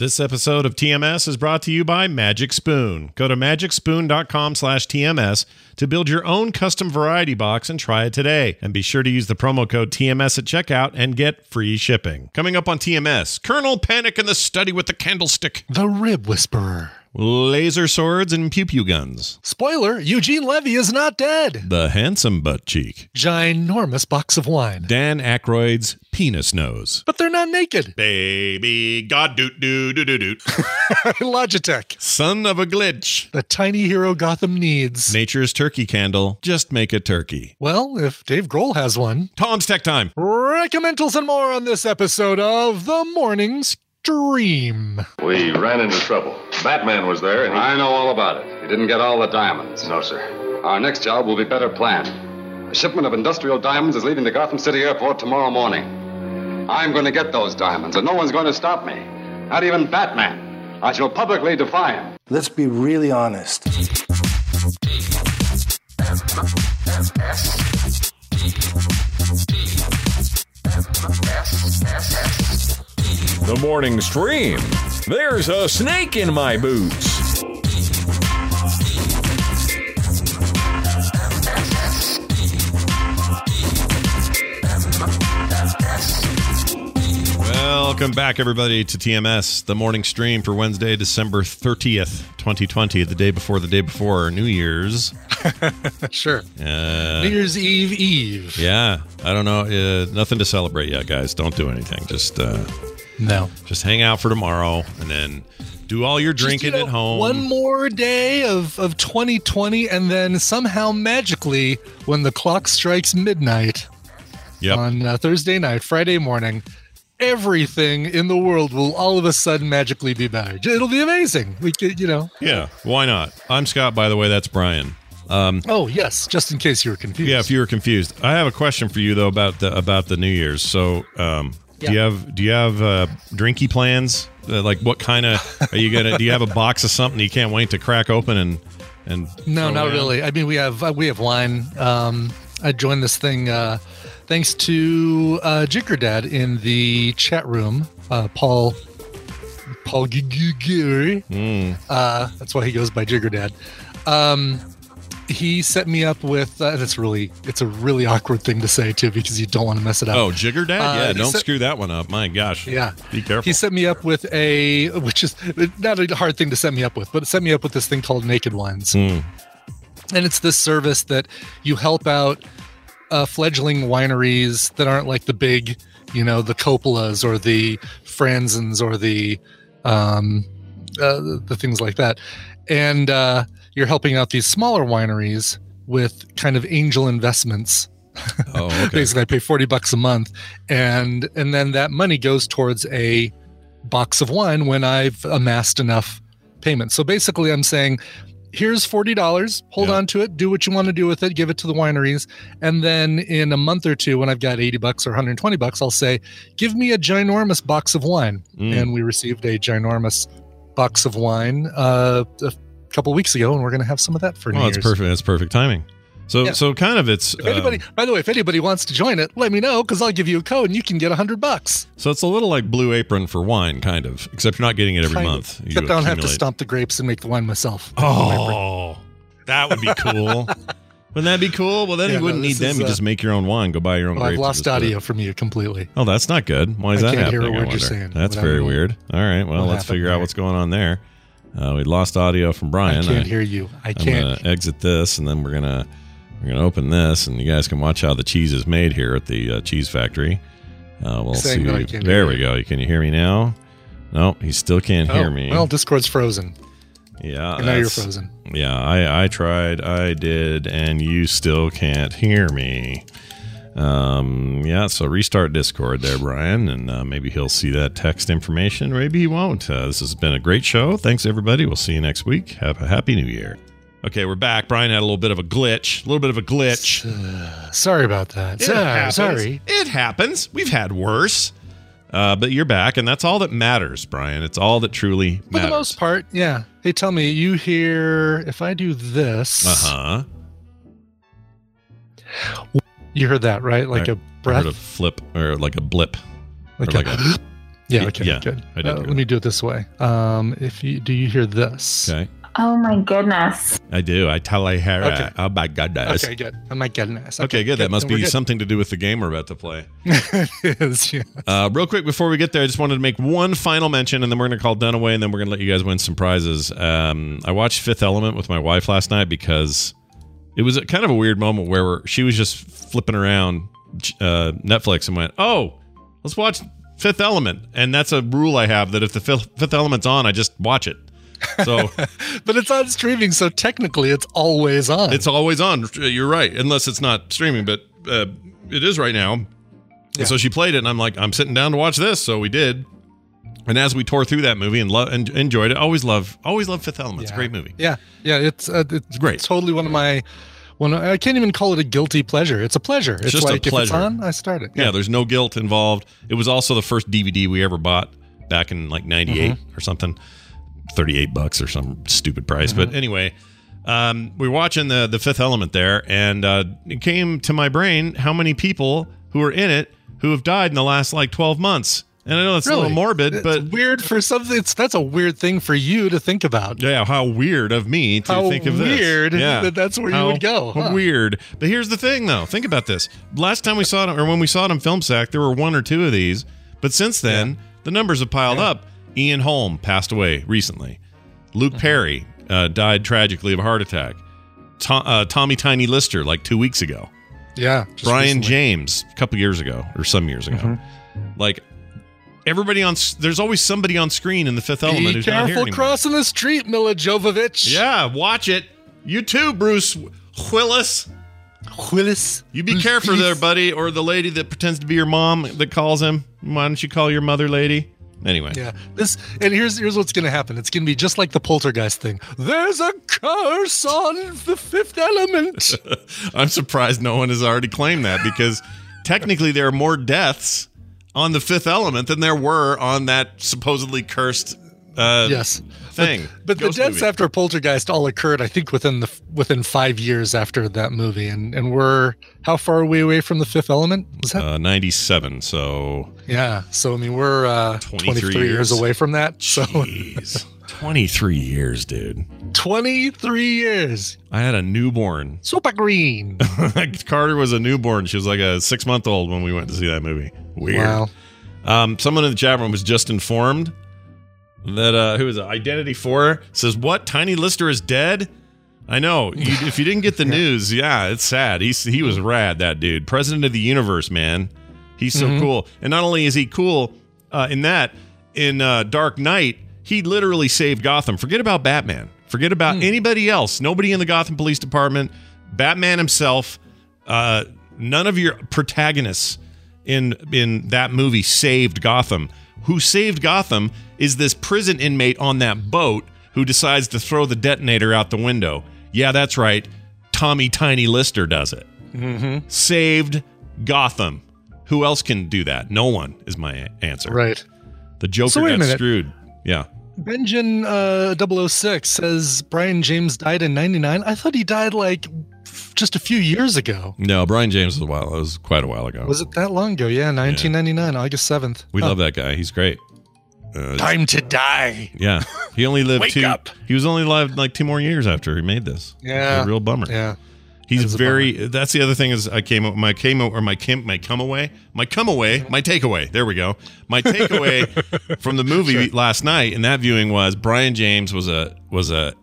This episode of TMS is brought to you by Magic Spoon. Go to magicspoon.com slash TMS to build your own custom variety box and try it today. And be sure to use the promo code TMS at checkout and get free shipping. Coming up on TMS, Kernel Panic in the Study with the Candlestick, The Rib Whisperer. Laser swords and pew pew guns, Spoiler Eugene Levy is not dead. the handsome butt cheek, Ginormous box of wine. Dan Aykroyd's penis nose. But they're not naked. Baby God doot doot doot doot doot. Logitech. Son of a glitch. The tiny hero Gotham needs. Nature's turkey candle. Just make a turkey. well, if Dave Grohl has one. Tom's Tech Time. Recommendals and more on this episode of The Morning Stream. We ran into trouble. Batman was there, and he... I know all about it. He didn't get all the diamonds. No, sir. Our next job will be better planned. A shipment of industrial diamonds is leaving the Gotham City airport tomorrow morning. I'm going to get those diamonds, and no one's going to stop me. Not even Batman. I shall publicly defy him. Let's be really honest. The morning stream. There's a snake in my boots. Welcome back, everybody, to TMS, the morning stream for Wednesday, December 30th, 2020, the day before the day before New Year's. Sure. Uh, New Year's Eve Eve. yeah, I don't know. Uh, nothing to celebrate yet, guys. Don't do anything. Just uh, No. just hang out for tomorrow and then do all your drinking Just, you know, at home. One more day of, of 2020, and then somehow magically, when the clock strikes midnight yep. on uh, Thursday night, Friday morning, everything in the world will all of a sudden magically be better. It'll be amazing. We could, you know. yeah, why not? I'm Scott, by the way. That's Brian. Um, Oh yes, just in case you were confused. Yeah, if you were confused, I have a question for you though about the about the New Year's. So, um, do you have do you have uh, drinky plans? Uh, like, what kind of are you gonna? do you have a box of something you can't wait to crack open and and? no, not down? really. I mean, we have uh, we have wine. Um, I joined this thing uh, thanks to uh, Jigger Dad in the chat room. Uh, Paul Paul Guguri. Mm, Uh, that's why he goes by Jigger Dad. Um, he set me up with. Uh, it's really it's a really awkward thing to say too because you don't want to mess it up. oh, Jigger Dad. Uh, yeah, don't said- screw that one up. My gosh. Yeah. Be careful. He set me up with a, which is not a hard thing to set me up with, but it set me up with this thing called Naked Wines. Hmm. And it's this service that you help out uh, fledgling wineries that aren't like the big, you know, the Coppolas or the Franzens or the, um, uh, the, the things like that. And uh, you're helping out these smaller wineries with kind of angel investments oh, okay. basically i pay 40 bucks a month and and then that money goes towards a box of wine when i've amassed enough payments so basically i'm saying here's $40 hold Yeah. on to it do what you want to do with it give it to the wineries and then in a month or two when i've got 80 bucks or 120 bucks i'll say give me a ginormous box of wine Mm. and we received a ginormous box of wine uh, a couple weeks ago and we're going to have some of that for Well, it's perfect. It's perfect timing. So, Yeah. so kind of it's if anybody, um, by the way, if anybody wants to join it, let me know because I'll give you a code and you can get a hundred bucks. so it's a little like Blue Apron for wine, kind of. Except you're not getting it every Kind of. month. You Except I don't have to stomp the grapes and make the wine myself. Oh, that would be cool. Wouldn't that be cool? Well, then Yeah, you wouldn't no, need them. is, You uh, just make your own wine. Go buy your own Well, I've lost just put it- audio from you completely. Oh, that's not good. Why is I that can't hear happening? a word you're saying. That's very weird. All right. Well, let's figure out what's going on there. Uh, we lost audio from Brian. I can't hear you. I I'm can't. exit this, and then we're gonna we're gonna open this, and you guys can watch how the cheese is made here at the uh, cheese factory. Uh, we'll see. I can't there we go. Can you hear me now? No, he still can't hear Oh, me. Well, Discord's frozen. yeah, and now you're frozen. Yeah, I, I tried, I did, and you still can't hear me. Um, yeah, so restart Discord there, Brian, and uh, maybe he'll see that text information. Maybe he won't. Uh, this has been a great show. Thanks, everybody. We'll see you next week. Have a happy new year. Okay, we're back. Brian had a little bit of a glitch. A little bit of a glitch. Sorry about that. It Sorry. Sorry. It happens. We've had worse. Uh, but you're back, and that's all that matters, Brian. It's all that truly For the most part, yeah. Hey, tell me, you hear if I do this? Uh huh. You heard that right? Like I- a I breath, heard a flip or like a blip. like, a, like a- Yeah. Okay. yeah, good. I did Uh, let me do it this way. Um, if you do, you hear this? Okay. Oh my goodness. I do. I tell I hear Okay. it. Oh my goodness. Okay. Good. Oh my goodness. Okay, good. That must be good. something to do with the game we're about to play. it is. Yeah. Uh, real quick before we get there, I just wanted to make one final mention, and then we're going to call Dunaway, and then we're going to let you guys win some prizes. Um, I watched Fifth Element with my wife last night because it was a, kind of a weird moment where we're, she was just flipping around uh, Netflix and went, "Oh, let's watch Fifth Element," and that's a rule I have that if the Fifth, Fifth Element's on, I just watch it. So But it's on streaming, so technically it's always on. it's always on. You're right, unless it's not streaming, but uh, it is right now. And so she played it, and I'm like, I'm sitting down to watch this. So we did. And as we tore through that movie and, lo- and enjoyed it, always love, always love Fifth Element. It's a great movie. Yeah, yeah, it's uh, it's great. Totally one of my one. Of, I can't even call it a guilty pleasure. It's a pleasure. It's, just a like if it's pleasure. on, I start it. Yeah. there's no guilt involved. It was also the first DVD we ever bought back in like '98 Mm-hmm. or something, 38 bucks or some stupid price. Mm-hmm. But anyway, um, we were watching the the Fifth Element there, and uh, it came to my brain how many people who are in it who have died in the last like 12 months. And I know that's a little Really? morbid, It's but weird for something. It's that's a weird thing for you to think about. Yeah, how weird of me to How think of this. weird Yeah. that that's where you would go, huh? Weird. But here's the thing, though. Think about this. Last time we saw it, or when we saw it on Film Sack, there were one or two of these. But since then, the numbers have piled up. Ian Holm passed away recently. Luke Mm-hmm. Perry uh, died tragically of a heart attack. To- uh, Tommy Tiny Lister, like two weeks ago. Yeah, Brion recently. Mm-hmm. James, a couple years ago, or some years ago. Like, everybody on, there's always somebody on screen in the fifth element Be who's not here careful anymore. crossing the street, Milla Jovovich. Yeah, watch it. You too, Bruce Willis. Willis. You be careful there, buddy, or the lady that pretends to be your mom that calls him. Why don't you call your mother lady? Anyway, Yeah. This and here's here's what's gonna happen. It's gonna be just like the poltergeist thing. There's a curse on the fifth element. I'm surprised no one has already claimed that because technically there are more deaths on the fifth element than there were on that supposedly cursed uh, yes. thing. But the deaths movie. after Poltergeist all occurred, I think, within the within five years after that movie, and and we're how far are we away from the Fifth Element? Was that? uh, 97. So, yeah. So I mean, we're uh, 23 twenty three years. years away from that. So jeez, 23 years, dude. twenty three years. I had a newborn. Super green. Carter was a newborn. She was like a six month old when we went to see that movie. Weird. wow. Um, someone in the chat room was just informed that uh, who is it? Identity Four says what? Tiny Lister is dead. I know. You, if you didn't get the news, yeah, it's sad. He's he was rad. That dude, president of the universe, man. He's so cool. And not only is he cool uh, in that, in uh, Dark Knight, he literally saved Gotham. Forget about Batman. Forget about anybody else. Nobody in the Gotham Police Department. Batman himself. Uh, none of your protagonists in in that movie saved Gotham. Who saved Gotham is this prison inmate on that boat who decides to throw the detonator out the window. Yeah, that's right. Tommy Tiny Lister does it. Mm-hmm. Saved Gotham. Who else can do that? No one is my answer. Right. The Joker So got minute. screwed. Yeah. Benjamin uh, 006 says Brion James died in 99. I thought he died like f- just a few years ago. No, Brion James was a while. It was quite a while ago. Was it that long ago? Yeah, 1999, August 7th. we Huh. love that guy. He's great. Uh, Time to die. yeah. He only lived two. up. He was only alive like two more years after he made this. Yeah. A real bummer. Yeah. He's very. That's the other thing is I came my came or my came my come away my come away my takeaway. There we go. My takeaway from the movie last night and that viewing was Brion James was a was a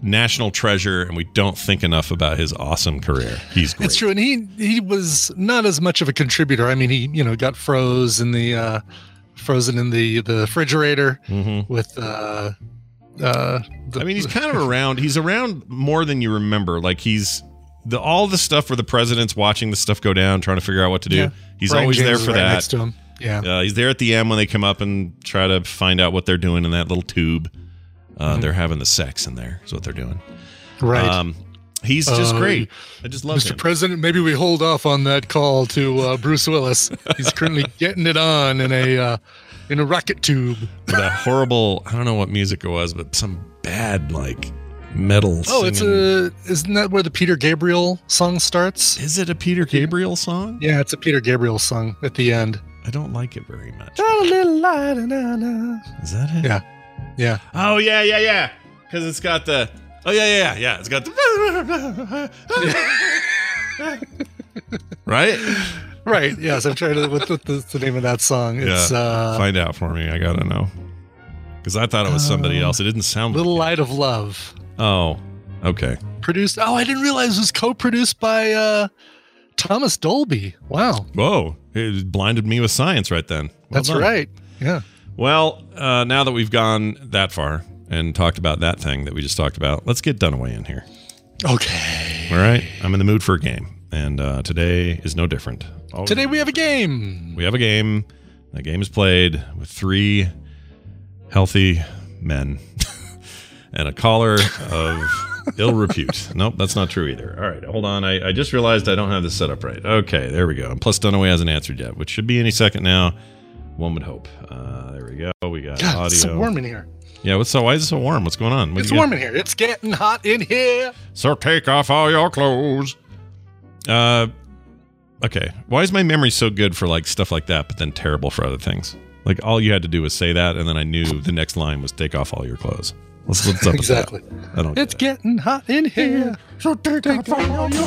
national treasure and we don't think enough about his awesome career. He's great. It's true, and he he was not as much of a contributor. I mean, he you know got froze in the uh, frozen in the the refrigerator Mhm. with. Uh, uh, the, I mean, he's kind of around. He's around more than you remember. Like he's the all the stuff where the president's watching the stuff go down, trying to figure out what to do. Yeah. He's Brion always James there for right that. Next to him. Yeah. Uh, he's there at the end when they come up and try to find out what they're doing in that little tube. Uh, They're having the sex in there. Is what they're doing. Mm-hmm. right. Um, he's just Uh, great. I just love Mr. him. President, maybe we hold off on that call to uh, Bruce Willis. He's currently getting it on in a uh, in a rocket tube. that horrible. I don't know what music it was, but some bad like metal. Oh, it's a isn't that where the Peter Gabriel song starts? Is it a Peter Gabriel song? Yeah, it's a Peter Gabriel song at the end. I don't like it very much. A little light, na, na. Is that it? Yeah. Yeah. Oh yeah, yeah, yeah. Because it's got the. Oh yeah, yeah, yeah. It's got the. right. Right. Yes. I'm trying to. What, what the, the name of that song? It's yeah. uh, Find out for me. I gotta know. Because I thought it was somebody Uh, else. It didn't sound. "Little like Light of Love." Oh. Okay. Produced. Oh, I didn't realize it was co-produced by uh, Thomas Dolby. Wow. Whoa! It blinded me with science right then. Well That's done. right. Yeah. Well, uh, now that we've gone that far and talked about that thing that we just talked about, let's get Dunaway in here. Okay. All right. I'm in the mood for a game, and uh, today is no different. Oh, Today we have a game. we have a game. The game is played with three healthy men and a collar of ill repute. Nope, that's not true either. All right, hold on. I, I just realized I don't have this set up right. Okay, there we go. And plus, Dunaway hasn't answered yet, which should be any second now. One would hope. Uh, there we go. We got God, audio. it's so warm in here. Yeah, what's so? Why is it so warm? What's going on? What It's warm in here. It's getting hot in here. So take off all your clothes. Uh, okay. Why is my memory so good for like stuff like that, but then terrible for other things? Like all you had to do was say that, and then I knew the next line was take off all your clothes. What's, what's up Exactly. I don't. It's get getting hot in here. So take off all your.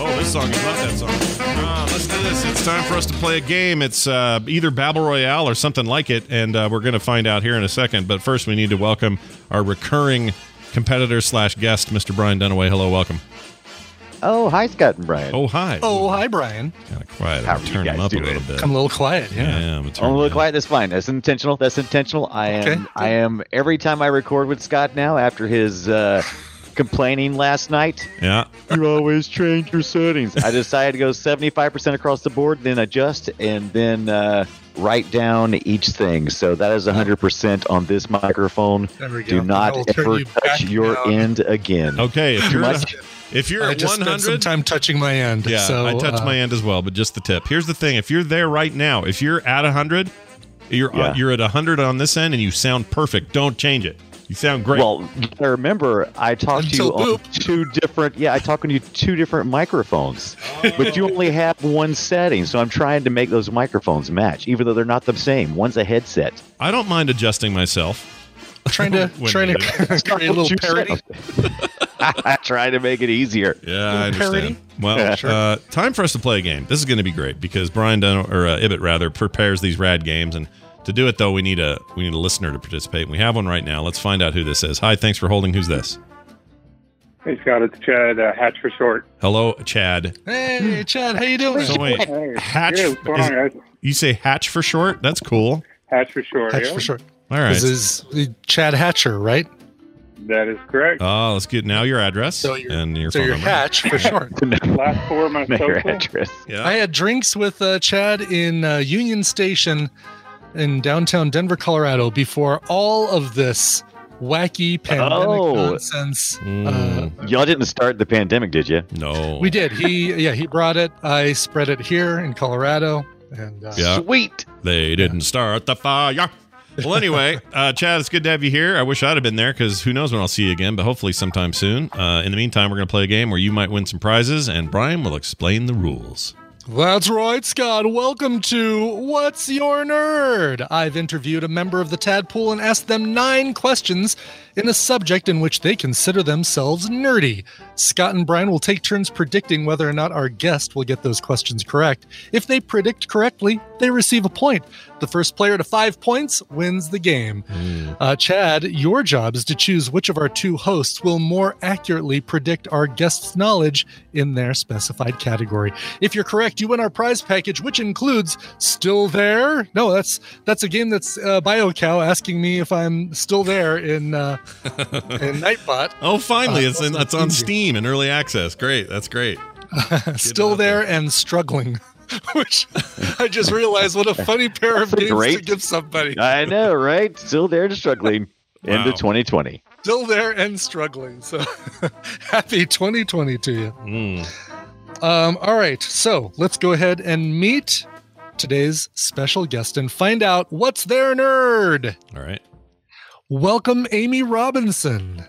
Oh, this song is not that song. Ah, listen to this. It's time for us to play a game. It's uh, either Battle Royale or something like it, and uh, we're going to find out here in a second. But first, we need to welcome our recurring competitor slash guest, Mr. Brian Dunaway. Hello, welcome. Oh, hi, Scott and Brian. Oh, hi. Oh, hi, Brian. kind of quiet. How I'm are you turn him guys up a little bit. Come a little quiet. Yeah. Yeah, I'm gonna turn him look down. quiet. That's fine. That's intentional. That's intentional. I am. Okay. I am. Every time I record with Scott now, after his uh, complaining last night, Yeah. you always change your settings. I decided to go seventy-five percent across the board, then adjust, and then uh, write down each thing. So that is hundred percent on this microphone. There we go. Do not I will turn ever touch back your down. end again. Okay. If you're much. If you're I at just spent some 100, time touching my end. yeah, so, I touched uh, my end as well, but just the tip. Here's the thing: if you're there right now, if you're at 100, you're uh, you're at 100 on this end, and you sound perfect. Don't change it. You sound great. Well, I remember, I talked to you Until on two different. Yeah, I talked on you two different microphones, but you only have one setting. So I'm trying to make those microphones match, even though they're not the same. One's a headset. I don't mind adjusting myself. Trying to When trying to create a little parody. I try to make it easier. Yeah, I Little parody? understand. Well, uh, time for us to play a game. This is going to be great because Brian Dun- or uh, Ibbott rather prepares these rad games, and to do it though, we need a we need a listener to participate. We have one right now. Let's find out who this is. Hi, thanks for holding. Who's this? Hey Scott, it's Chad uh, Hatch for short. Hello, Chad. Hey, Chad, how you doing? So wait, Hey, Hatch. yeah, is- on, you say Hatch for short? That's cool. Hatch for short. Hatch yeah? for short. All right. This is Chad Hatcher, right? That is correct. Oh, let's get now your address So you're- and your so phone you're number. Hatch for short. Last four of my Mayor social. address. Yeah. I had drinks with uh, Chad in uh, Union Station in downtown Denver, Colorado, before all of this wacky pandemic Oh. nonsense. Mm. Uh, Y'all didn't start the pandemic, did you? no. we did. He, yeah, he brought it. I spread it here in Colorado, and uh, Yeah. Sweet. They didn't start the fire. Well, anyway, uh, Chad, it's good to have you here. I wish I'd have been there because who knows when I'll see you again, but hopefully sometime soon. Uh, in the meantime, we're going to play a game where you might win some prizes, and Brian will explain the rules. That's right, Scott. Welcome to What's Your Nerd? I've interviewed a member of the Tadpool and asked them nine questions in a subject in which they consider themselves nerdy. Scott and Brian will take turns predicting whether or not our guest will get those questions correct. If they predict correctly, they receive a point. The first player to five points wins the game. Uh, Chad, your job is to choose which of our two hosts will more accurately predict our guest's knowledge in their specified category. If you're correct, you win our prize package, which includes "Still There." No, that's that's a game that's uh, BioCow asking me if I'm still there in uh, in Nightbot. Oh, finally, Uh, it's in, it's on. Steam in early access. Great, that's great. still out there and struggling. Which I just realized what a funny pair of That's games to give somebody. I know, right? Still there to struggling Wow. into 2020. Still there and struggling. So happy 2020 to you. Mm. Um, all right, so let's go ahead and meet today's special guest and find out what's their nerd. All right. Welcome, Amy Robinson.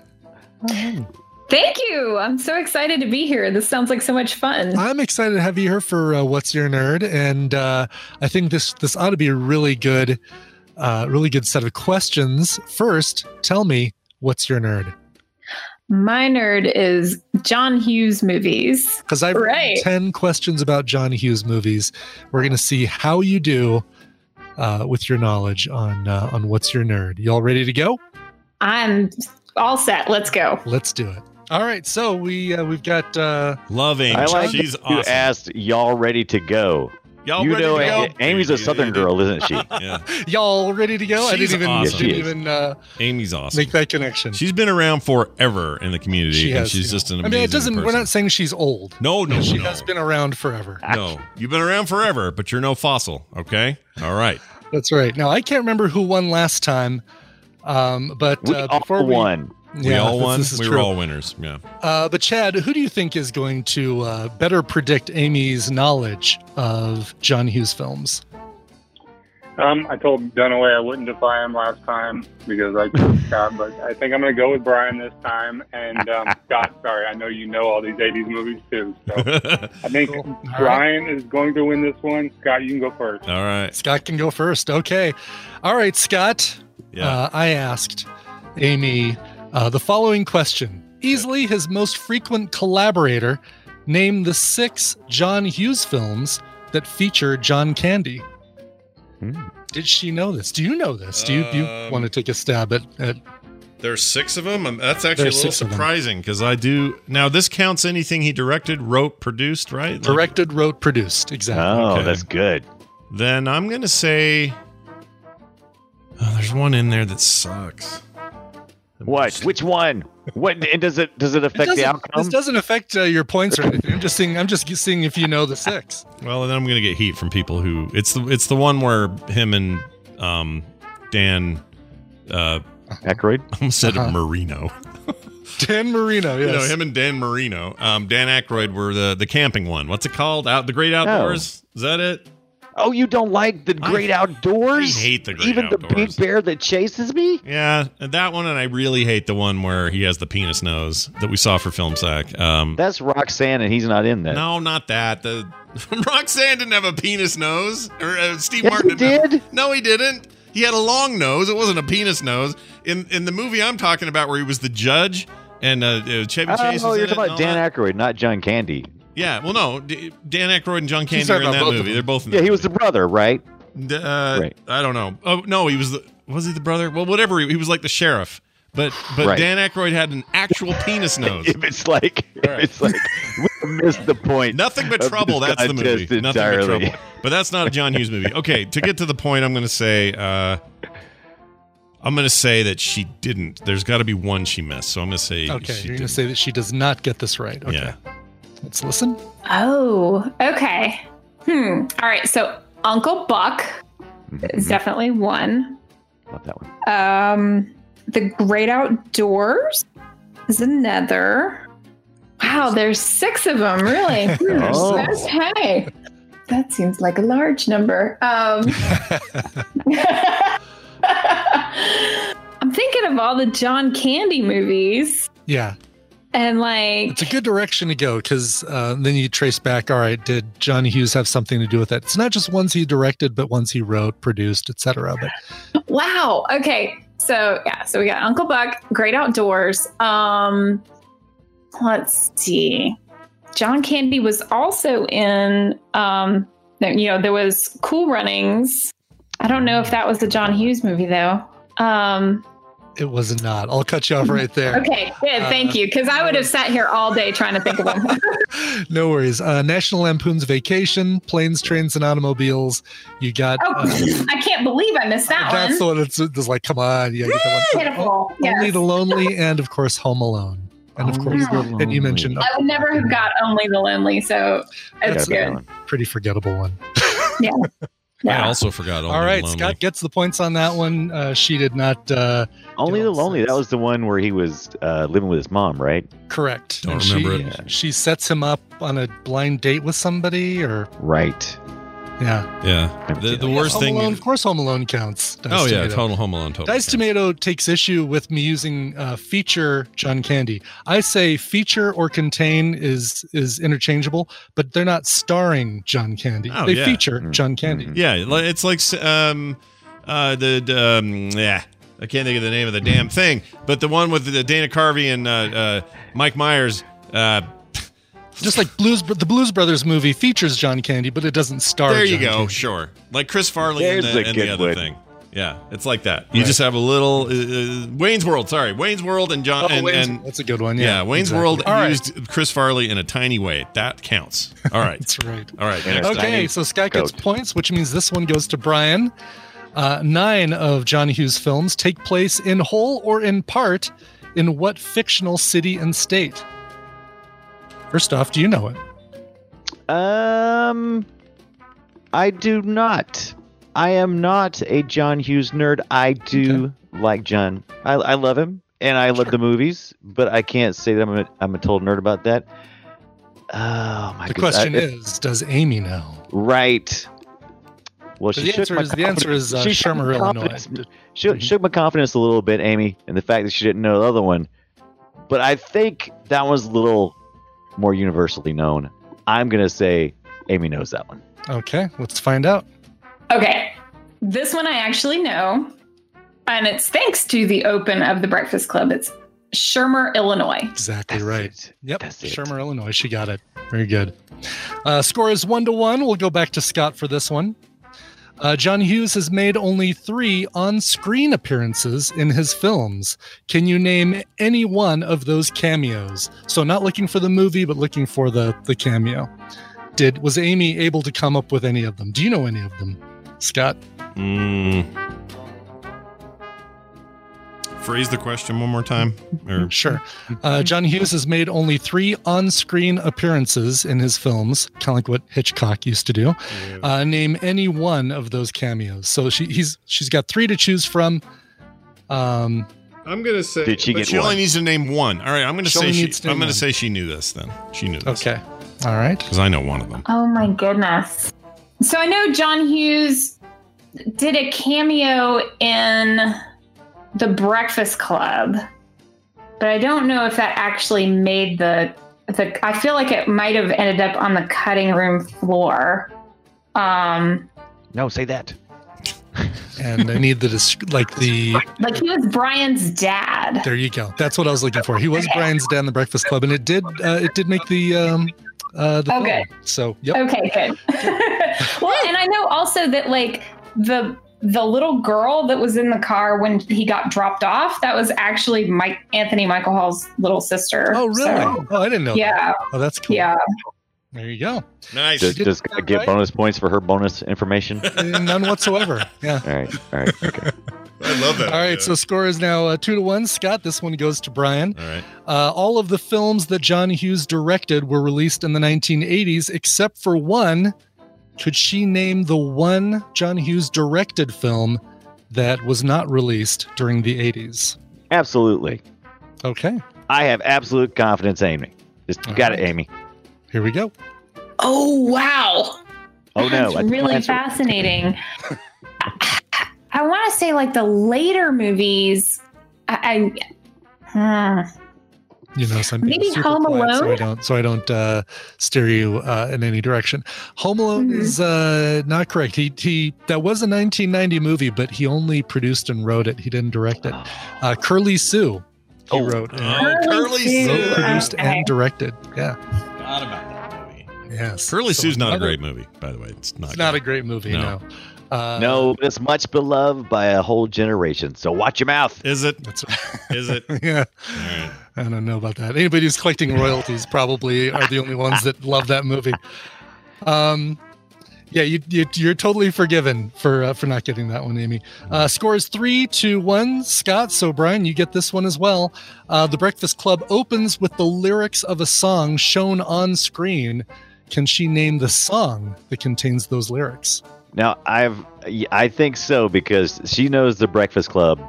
Thank you. I'm so excited to be here. This sounds like so much fun. I'm excited to have you here for uh, What's Your Nerd, and uh, I think this this ought to be a really good, uh, really good set of questions. First, tell me what's your nerd? My nerd is John Hughes movies. Because I've written Right. ten questions about John Hughes movies. We're going to see how you do uh, with your knowledge on uh, on what's your nerd. You all ready to go? I'm all set. Let's go. Let's do it. All right, so we uh, we've got uh, Love Amy. I like She's that you awesome. asked y'all ready to go. Y'all you ready know, to go? A- Amy's a Southern girl, isn't she? Yeah, y'all ready to go. I didn't even awesome. didn't even uh, Amy's awesome. make that connection. She's been around forever in the community, She and has, she's you know. just an I amazing mean, it doesn't. We're not saying she's old. No, no, she no. has been around forever. No, you've been around forever, but you're no fossil. Okay, all right. That's right. Now I can't remember who won last time, um, but We uh, all before we won. We Yeah, all won. this is We true. were all winners. Yeah. Uh, but Chad, who do you think is going to uh, better predict Amy's knowledge of John Hughes films? Um, I told Dunaway I wouldn't defy him last time because I chose Scott, but I think I'm going to go with Brian this time. And um, Scott, sorry, I know you know all these 80s movies too. So I think Cool. All right. Brian is going to win this one. Scott, you can go first. all right. Scott can go first. Okay. All right, Scott. Yeah. Uh, I asked Amy uh, the following question. Easily his most frequent collaborator. Name the six John Hughes films that feature John Candy. Hmm. Did she know this? Do you know this? Do you, do you Um, want to take a stab at, at There's six of them. Um, That's actually There's a little six of them. surprising because I do. Now this counts anything he directed, wrote, produced, right? Like, directed, wrote, produced? Exactly. Oh, Okay. that's good. Then I'm gonna say. Oh, there's one in there that sucks. What? Which one? What? And does it does it It affect the outcome? This doesn't affect uh, your points or anything. I'm just seeing. I'm just seeing if you know the six. Well, then I'm gonna get heat from people who it's the it's the one where him and um Dan uh Aykroyd. I almost said Uh-huh. Marino. Dan Marino. Yes. You know him and Dan Marino. Um, Dan Aykroyd were the the camping one. What's it called? Out the Great Outdoors. Is that it? Oh, you don't like the great outdoors? I hate the great Even the big bear that chases me? Yeah, that one, and I really hate the one where he has the penis nose that we saw for Film Sack. Um, That's Roxanne, and he's not in that. no, not that. The Roxanne didn't have a penis nose, or uh, Steve Yes, Martin he didn't have- no, he didn't. He had a long nose. It wasn't a penis nose. In in the movie I'm talking about, where he was the judge and uh, uh, Chevy Chase. Oh, you're in talking about Dan that. Aykroyd, not John Candy. Yeah, well, no, D- Dan Aykroyd and John He's Candy are in that movie. They're both. In Yeah, that he was the brother, right? D- Uh, Right. I don't know. Oh no, he was the was he the brother? Well, whatever. He, he was like the sheriff, but but Right. Dan Aykroyd had an actual penis nose. If it's like, if it's like, we missed the point. Nothing but trouble. That's the movie. contest Nothing but trouble. But that's not a John Hughes movie. Okay, to get to the point, I'm going to say. Uh, I'm going to say that she didn't. There's got to be one she missed. So I'm going to say. Okay, she you're going to say that she does not get this right. Okay. Yeah. Let's listen. Oh, okay. Hmm. All right. So Uncle Buck is definitely one. Love that one. Um, the Great Outdoors is another. Wow, there's six of them, really. Hmm, Oh. Okay. That seems like a large number. Um, I'm thinking of all the John Candy movies Yeah, and like it's a good direction to go because uh, then you trace back. All right, did John Hughes have something to do with it? It's not just ones he directed, but ones he wrote, produced, etc. But Wow. Okay. So yeah, so we got Uncle Buck, Great Outdoors. Um let's see. John Candy was also in um you know, there was Cool Runnings. I don't know if that was the John Hughes movie though. Um it was not. I'll cut you off right there. okay, good, thank Uh, you. Because I would have sat here all day trying to think of them. no worries. Uh, National Lampoon's Vacation, Planes, Trains, and Automobiles. You got. oh, uh, I can't believe I missed that one. that's the one. one that's, that's like, come on, yeah, get that one. Pitiful. Only the Lonely, and of course, Home Alone, and of course, and you mentioned I would never have got only the lonely, so it's Got that good. pretty forgettable one. Yeah. I also forgot. Only All right, Lonely. Scott gets the points on that one. Uh, she did not. Uh, Only the lonely. sense. That was the one where he was uh, living with his mom, right? correct. Don't And remember she, it. She sets him up on a blind date with somebody, or Right. Yeah. Yeah. The, the worst Home thing. Alone, of course, Home Alone counts. Dice oh yeah, Tomato. total Home Alone. Total. Dice Tomato takes issue with me using uh, feature John Candy. I say feature or contain is is interchangeable, but they're not starring John Candy. Oh, they yeah. feature Mm-hmm. John Candy. Yeah, it's like um, uh, the the, um, yeah. I can't think of the name of the damn thing, but the one with the Dana Carvey and uh, uh, Mike Myers. Just like Blues, the Blues Brothers movie features John Candy, but it doesn't star. there you John go. Candy. Sure, like Chris Farley and There's the, a and the good other one. thing. Yeah, it's like that. You Right. just have a little uh, uh, Wayne's World. Sorry, Wayne's World and John Oh, and, Wayne's- and that's a good one. yeah, Yeah, Wayne's exactly. World All right. used Chris Farley in a tiny way. That counts. All right, That's right. all right. Next. Okay, so Scott gets points, which means this one goes to Brian. Uh, nine of John Hughes' films take place in whole or in part in what fictional city and state? First off, do you know it? Um, I do not. I am not a John Hughes nerd. I do like John. I, I love him, and I love Sure. the movies, but I can't say that I'm a, I'm a total nerd about that. Oh my The goodness. question I- is, does Amy know? right. Well, The she shook answer is the answer is uh, she shook my Shermer, Illinois. confidence- Shook, shook my confidence a little bit, Amy, and the fact that she didn't know the other one. But I think that one's a little more universally known. I'm gonna say Amy knows that one. Okay, let's find out. Okay. This one I actually know. And it's thanks to the open of the Breakfast Club. It's Shermer, Illinois. Exactly That's right. it. Yep, That's it. Shermer, Illinois. She got it. Very good. Uh, score is one to one. We'll go back to Scott for this one. Uh, John Hughes has made only three on screen appearances in his films. Can you name any one of those cameos? So, not looking for the movie, but looking for the, the cameo. Did Was Amy able to come up with any of them? Do you know any of them, Scott? Mm. Phrase the question one more time. Or Sure. Uh, John Hughes has made only three on screen appearances in his films, kind of like what Hitchcock used to do. Uh, name any one of those cameos. So she, he's she's got three to choose from. Um, I'm gonna say. Did she get she only needs to name one. All right, I'm gonna She say she. I'm gonna one. say she knew this. Then she knew this. okay. All right. Because I know one of them. Oh my goodness. So I know John Hughes did a cameo in The Breakfast Club, but I don't know if that actually made the the I feel like it might have ended up on the cutting room floor. Um No, say that. And I need the desc- like the. like he was Brian's dad. There you go. That's what I was looking for. He was Brian's dad in the Breakfast Club, and it did uh, it did make the um uh the Oh, film. good. So yep. Okay, good. well, and I know also that like the the little girl that was in the car when he got dropped off, that was actually Mike Anthony Michael Hall's little sister. Oh really? So, oh, I didn't know. that. yeah, Oh, that's cool. yeah. There you go. Nice. Does, did does that get right. bonus points for her bonus information? Uh, None whatsoever. Yeah. all right, all right, okay. I love that. All right, idea. so score is now uh, two to one. Scott, this one goes to Brian. All right. Uh, all of the films that John Hughes directed were released in the 1980s, except for one. Could she name the one John Hughes directed film that was not released during the 80s? Absolutely. Okay, I have absolute confidence, Amy. Just All got right. it, Amy. here we go. Oh wow. Oh no, That's I really fascinating. I want to say like the later movies. I, I hmm. You know, some Maybe super Home quiet, so I Alone? don't, so I don't uh, steer you uh, in any direction. Home Alone Mhm. is uh, not correct. He he, that was a 1990 movie, but he only produced and wrote it. He didn't direct it. Uh, Curly Sue, he Oh. wrote, Oh, Curly Sue. Sue. wrote, produced, Okay. and directed. Yeah, Forgot about that movie. yes. Curly So Sue's not a great movie, by the way. It's not. It's not a great movie. No. No. Uh, No, but it's much beloved by a whole generation. So watch your mouth. Is it? That's Is it? yeah. All right. I don't know about that. Anybody who's collecting royalties probably are the only ones that love that movie. Um, yeah, you, you, you're totally forgiven for uh, for not getting that one, Amy. Uh, score is three to one, Scott. So Brian, you get this one as well. Uh, the Breakfast Club opens with the lyrics of a song shown on screen. Can she name the song that contains those lyrics? Now I've I think so because she knows the Breakfast Club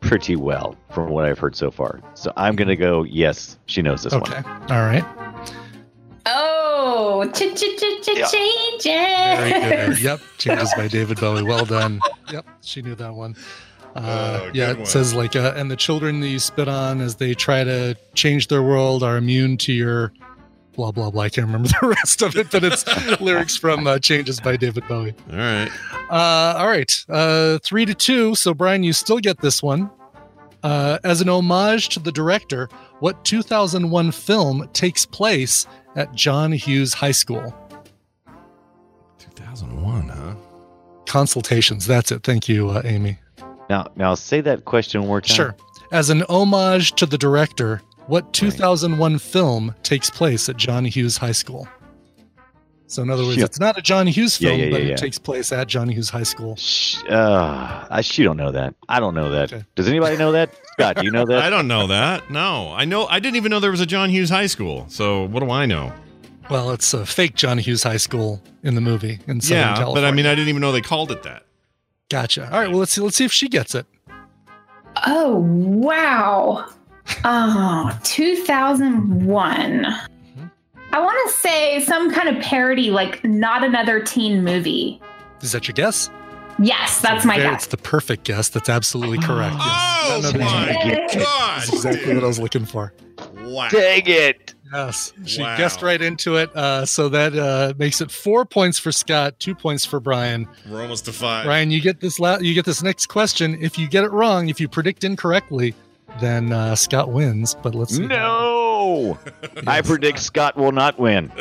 pretty well from what I've heard so far. So I'm gonna go yes, she knows this one. Okay, one. all right. Oh, ch ch ch ch change Very it. good. Yep. Changes by David Bowie. Well done. Yep. She knew that one. Uh, Oh, yeah, it one. says like, uh, and the children that you spit on as they try to change their world are immune to your blah blah blah. I can't remember the rest of it, but it's lyrics from uh, Changes by David Bowie. All right. Uh, all right, uh, three to two. So Brian, you still get this one. Uh, as an homage to the director, what 2001 film takes place at John Hughes High School? 2001, huh? Consultations. That's it. Thank you, uh, Amy. Now, now say that question one more time. Sure. As an homage to the director, what 2001 film takes place at John Hughes High School? So, in other words, Shit. it's not a John Hughes Yeah, film, yeah, but yeah, it takes place at John Hughes High School. Uh, I, she don't know that. I don't know that. Okay. Does anybody know that? Scott, do you know that? I don't know that. No, I know. I didn't even know there was a John Hughes High School. So what do I know? Well, it's a fake John Hughes High School in the movie in Southern yeah, California. but I mean, I didn't even know they called it that. gotcha. All right, well, let's see. Let's see if she gets it. Oh, wow. Oh, 2001. I want to say some kind of parody, like not another teen movie. Is that your guess? Yes, that's my guess. It's the perfect guess. That's absolutely correct. Yes. Oh Not another my god! That's exactly what I was looking for. Wow. Dang it! Yes, she Wow. guessed right into it. Uh, so that uh, makes it four points for Scott, two points for Brian. We're almost to five. Ryan, you get this. La- you get this next question. If you get it wrong, if you predict incorrectly, then uh, Scott wins. But let's see. No! I predict Scott will not win.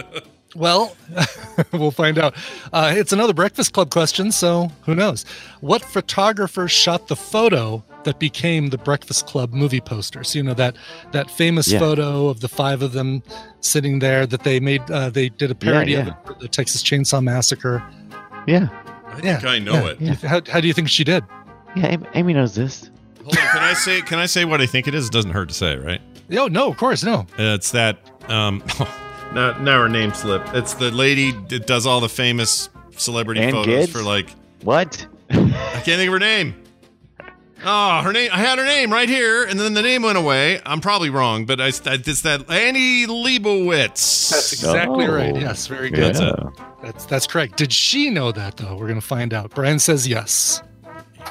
Well, we'll find out. Uh, it's another Breakfast Club question, so who knows? What photographer shot the photo that became the Breakfast Club movie poster? So you know that that famous Yeah. photo of the five of them sitting there that they made. Uh, they did a parody of yeah. it the Texas Chainsaw Massacre. Yeah. I think I know it. yeah. How, how do you think she did? Yeah, Amy, Amy knows this. Hold on, can I say? Can I say what I think it is? It doesn't hurt to say, right? Oh no, of course no. It's that. Um, now, now her name slipped. It's the lady that does all the famous celebrity Ann photos Gids? for like. What? I can't think of her name. Oh, her name. I had her name right here, and then the name went away. I'm probably wrong, but I, I it's that Annie Leibovitz. That's exactly Oh. right. Yes, very good. That's it. That's that's correct. Did she know that though? We're gonna find out. Brian says yes.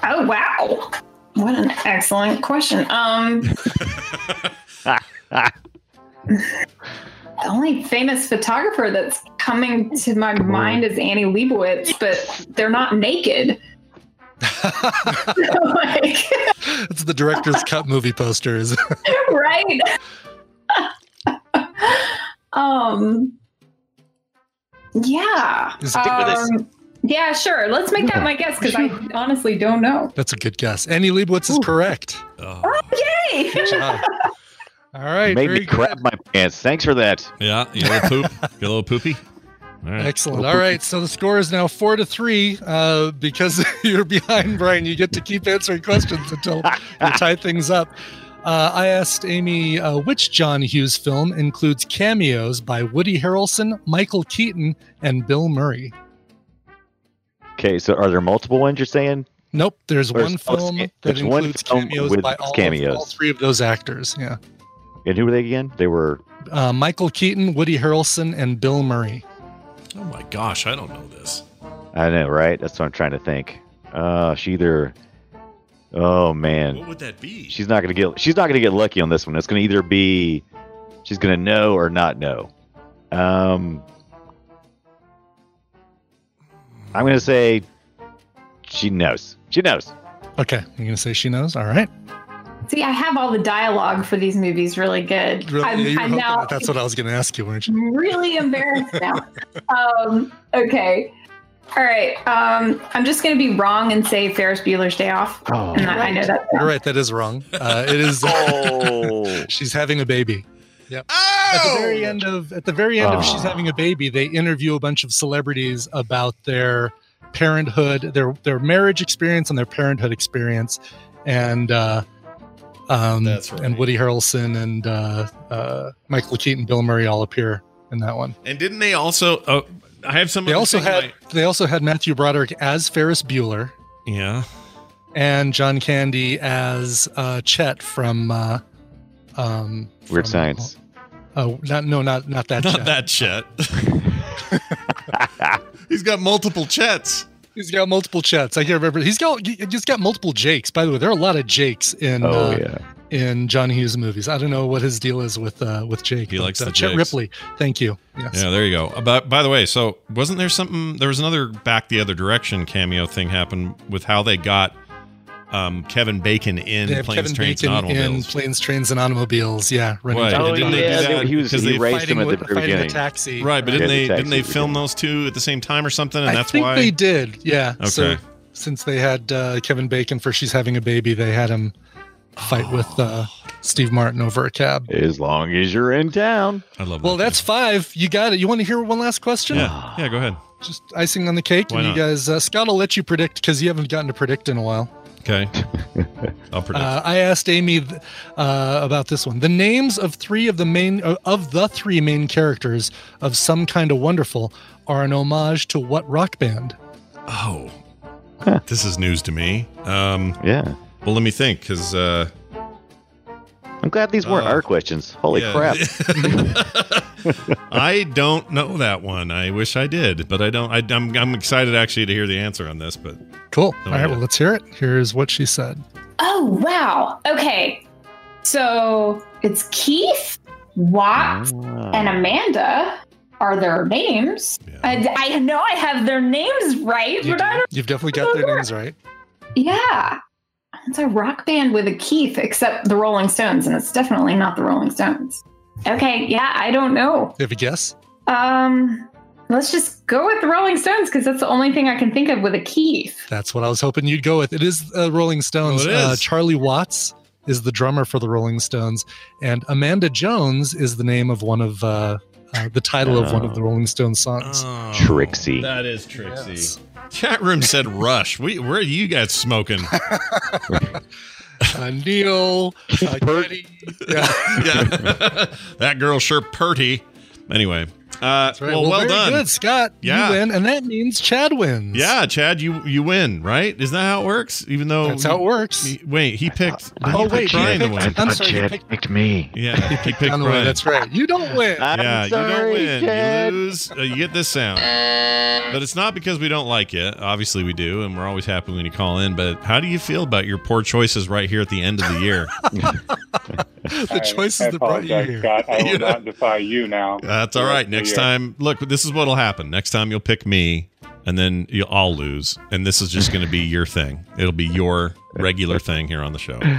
Oh, wow. What an excellent question. Um, the only famous photographer that's coming to my mind is Annie Leibovitz, but they're not naked. like, It's the director's cut movie posters. right? um, yeah. Stick with us. Yeah, sure. Let's make that my guess because I honestly don't know. That's a good guess. Annie Leibovitz is correct. Oh, Yay! Good job. All right. Made me good. crap my pants. Thanks for that. yeah, you little poop. You little poopy. All right. Excellent. All right. So the score is now four to three. Uh, because you're behind, Brian, you get to keep answering questions until we tie things up. Uh, I asked Amy uh, which John Hughes film includes cameos by Woody Harrelson, Michael Keaton, and Bill Murray. Okay, so are there multiple ones you're saying? Nope, there's There's- one film it's- that there's one includes film cameos with by all, cameos. all three of those actors. Yeah, And who were they again? They were uh, Michael Keaton, Woody Harrelson, and Bill Murray. Oh my gosh, I don't know this. I know, right? That's what I'm trying to think. Uh she either Oh man. What would that be? She's not gonna get she's not gonna get lucky on this one. It's gonna either be she's gonna know or not know. Um I'm gonna say she knows. She knows. Okay, you're gonna say she knows. All right. See, I have all the dialogue for these movies really good. Really? I'm, Yeah, you were I'm now that that's what I was gonna ask you, weren't you? I'm really embarrassed now. um, okay. All right. Um, I'm just going to be wrong and say Ferris Bueller's Day Off. Oh. And I, I know that. You're right. That is wrong. Uh, it is. Oh. she's having a baby. oh! At the very end of at the very end of she's Oh. having a baby, they interview a bunch of celebrities about their parenthood, their their marriage experience, and their parenthood experience, and uh, um, That's right. and Woody Harrelson and uh, uh, Michael Keaton, Bill Murray all appear in that one. And didn't they also? Oh, I have some. They also had I- they also had Matthew Broderick as Ferris Bueller yeah. and John Candy as uh, Chet from uh, um, Weird from- Science. Oh, not no, not not that. Not Chet. that shit. He's got multiple Chets. He's got multiple Chets. I can't remember. He's got he's got multiple Jakes. By the way, there are a lot of Jakes in Oh uh, yeah. in John Hughes movies. I don't know what his deal is with uh, with Jake. He but, likes uh, the Chet Jakes. Ripley. Thank you. Yes. Yeah, there you go. About by the way, so wasn't there something? There was another back the other direction cameo thing happen with how they got um, Kevin Bacon in They have Planes, Kevin Trains, Bacon and in Automobiles. Planes, Trains, and Automobiles. Yeah, running Right. down Oh, the didn't they do that he was he they- raced fighting him at with, the very fighting the taxi. Right, but Yeah, didn't the they taxi didn't they film good. those two at the same time or something? And I that's think why. they did. Yeah. So Okay. since they had uh, Kevin Bacon for She's Having a Baby, they had him fight with uh, Steve Martin over a cab. As long as you're in town. I love. Well, that that's five. You got it. You want to hear one last question? yeah, yeah. Go ahead. Just icing on the cake. Why and not? you guys, uh, Scott, I'll let you predict because you haven't gotten to predict in a while. Okay, I'll predict. Uh, I asked Amy uh, about this one. The names of three of the main uh, of the three main characters of Some Kind of Wonderful are an homage to what rock band? oh, this is news to me. Um, Yeah. well, let me think, because uh, I'm glad these weren't Uh, our questions. Holy yeah. crap. I don't know that one. I wish I did, but I don't. I, I'm I'm excited actually to hear the answer on this. But Cool. No All right. idea. Well, let's hear it. Here's what she said. Oh, wow. Okay. So it's Keith, Watts, Ah. and Amanda are their names. Yeah. I, I know I have their names right, You but I don't. You've definitely got their names right. Yeah. It's a rock band with a Keith, except the Rolling Stones, and it's definitely not the Rolling Stones. Okay, yeah, I don't know. You have a guess? Um, let's just go with the Rolling Stones because that's the only thing I can think of with a Keith. That's what I was hoping you'd go with. It is uh, Rolling Stones. Oh, it Uh. Charlie Watts is the drummer for the Rolling Stones, and Amanda Jones is the name of one of uh, uh, the title of one of the Rolling Stones songs. Oh, Trixie. That is Trixie. Yes. Chat room said Rush. We, where are you guys smoking? Uh, Neil, uh, Geddy. Yeah. yeah, that girl sure purty. Anyway, uh, That's right. well, well, very done. good, Scott. Yeah. You win, and that means Chad wins. Yeah, Chad, you you win, right? Isn't that how it works? Even though That's how it works. he- wait, he picked. I he Oh, picked wait, he Brian to picked- win. I'm sorry, you Chad picked- picked me. Yeah, he picked Down way, Brian. That's right. You don't win. I'm yeah, you don't win. Chad. You lose. Uh, you get this sound. But it's not because we don't like it. Obviously, we do, and we're always happy when you call in. But how do you feel about your poor choices right here at the end of the year? the I- choices I that brought you apologize, here. Scott. I will You know- not defy you now. That's all right. Next Yeah. time, look, this is what'll happen. Next time, you'll pick me, and then you'll all lose, and this is just going to be your thing. It'll be your regular thing here on the show.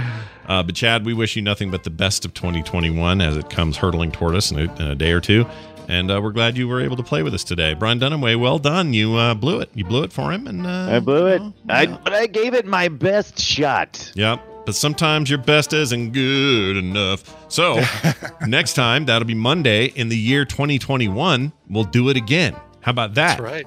Uh, but Chad, we wish you nothing but the best of 2021 as it comes hurtling toward us in a, in a day or two. And uh, we're glad you were able to play with us today, Brian Dunaway. Well done. You uh, blew it. You blew it for him, and uh, I blew it. well, I, but I gave it my best shot. Yep. But sometimes your best isn't good enough. So next time, that'll be Monday in the year 2021. We'll do it again. How about that? That's right.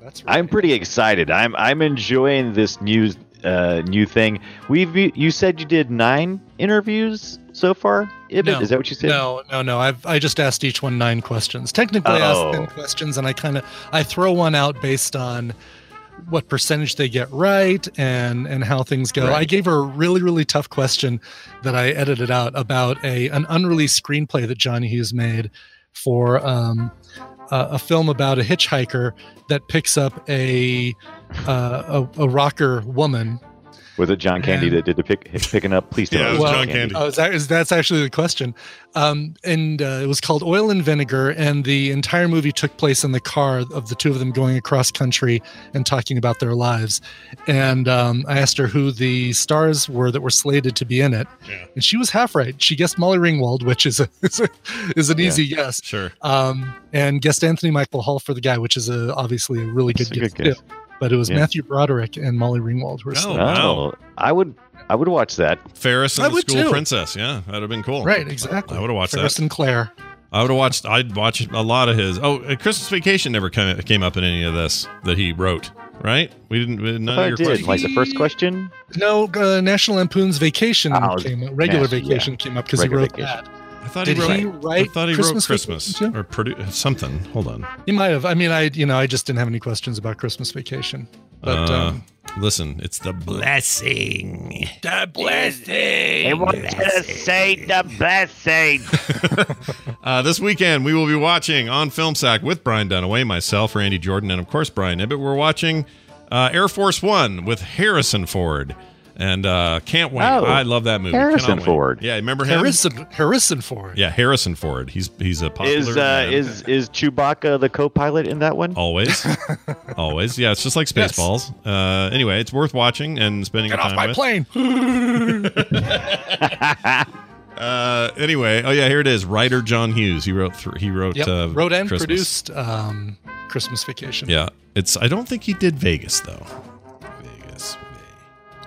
That's right. I'm pretty excited. I'm I'm enjoying this new uh, new thing. We've you said you did nine interviews so far. Ibbott, No. is that what you said? No, no, no. I've I just asked each one nine questions. Technically, I Oh. asked ten questions, and I kind of I throw one out based on what percentage they get right and and how things go. Right. I gave her a really really tough question that I edited out about a an unreleased screenplay that Johnny Hughes made for um, a, a film about a hitchhiker that picks up a uh, a, a rocker woman Was it John Candy And- that did the pick, picking up? Please tell Yeah, me it was was John Candy. Oh, is that, is, that's actually the question. Um, and uh, it was called Oil and Vinegar, and the entire movie took place in the car of the two of them going across country and talking about their lives. And um, I asked her who the stars were that were slated to be in it, Yeah. and she was half right. She guessed Molly Ringwald, which is a, is, a, is an Yeah. easy guess, Sure. um, and guessed Anthony Michael Hall for the guy, which is a, obviously a really That's good a guess, good guess. Too. But it was Yeah. Matthew Broderick and Molly Ringwald who were Oh, wow. I would I would watch that. Ferris I and the would School too. Princess. Yeah, that'd have been cool. Right, exactly. I would've watched Ferris that. and Claire. I would have watched. I'd watch a lot of his. Oh, uh, Christmas Vacation never came, came up in any of this that he wrote. Right? We didn't. we- I None thought of your did. questions. Like the first question. No, uh, National Lampoon's Vacation Oh, came up. Regular National- yeah. Vacation came up because he wrote Vacation. that. I thought Did he wrote. he I write thought he Christmas wrote Christmas or produ- something. Hold on. He might have. I mean, I you know I just didn't have any questions about Christmas Vacation. But Uh, um, Listen, it's the blessing. The blessing. It wants to say the blessing. Uh, this weekend, we will be watching on Film Sack with Brian Dunaway, myself, Randy Jordan, and of course Brian Ibbott. We're watching uh, Air Force One with Harrison Ford, and uh, can't wait. Oh, I love that movie. Harrison Cannot wait. Ford. Yeah, remember him? Harrison Harrison Ford. Yeah, Harrison Ford. He's he's a popular. Is uh, man. is is Chewbacca the co-pilot in that one? always, always. Yeah, it's just like Yes. Spaceballs. Uh, anyway, it's worth watching and spending Get time off my with. plane. Uh, anyway, oh yeah, here it is. Writer John Hughes. He wrote. Th- he wrote. Yep. Uh, Wrote and Christmas. produced um, Christmas Vacation. Yeah, it's. I don't think he did Vegas though.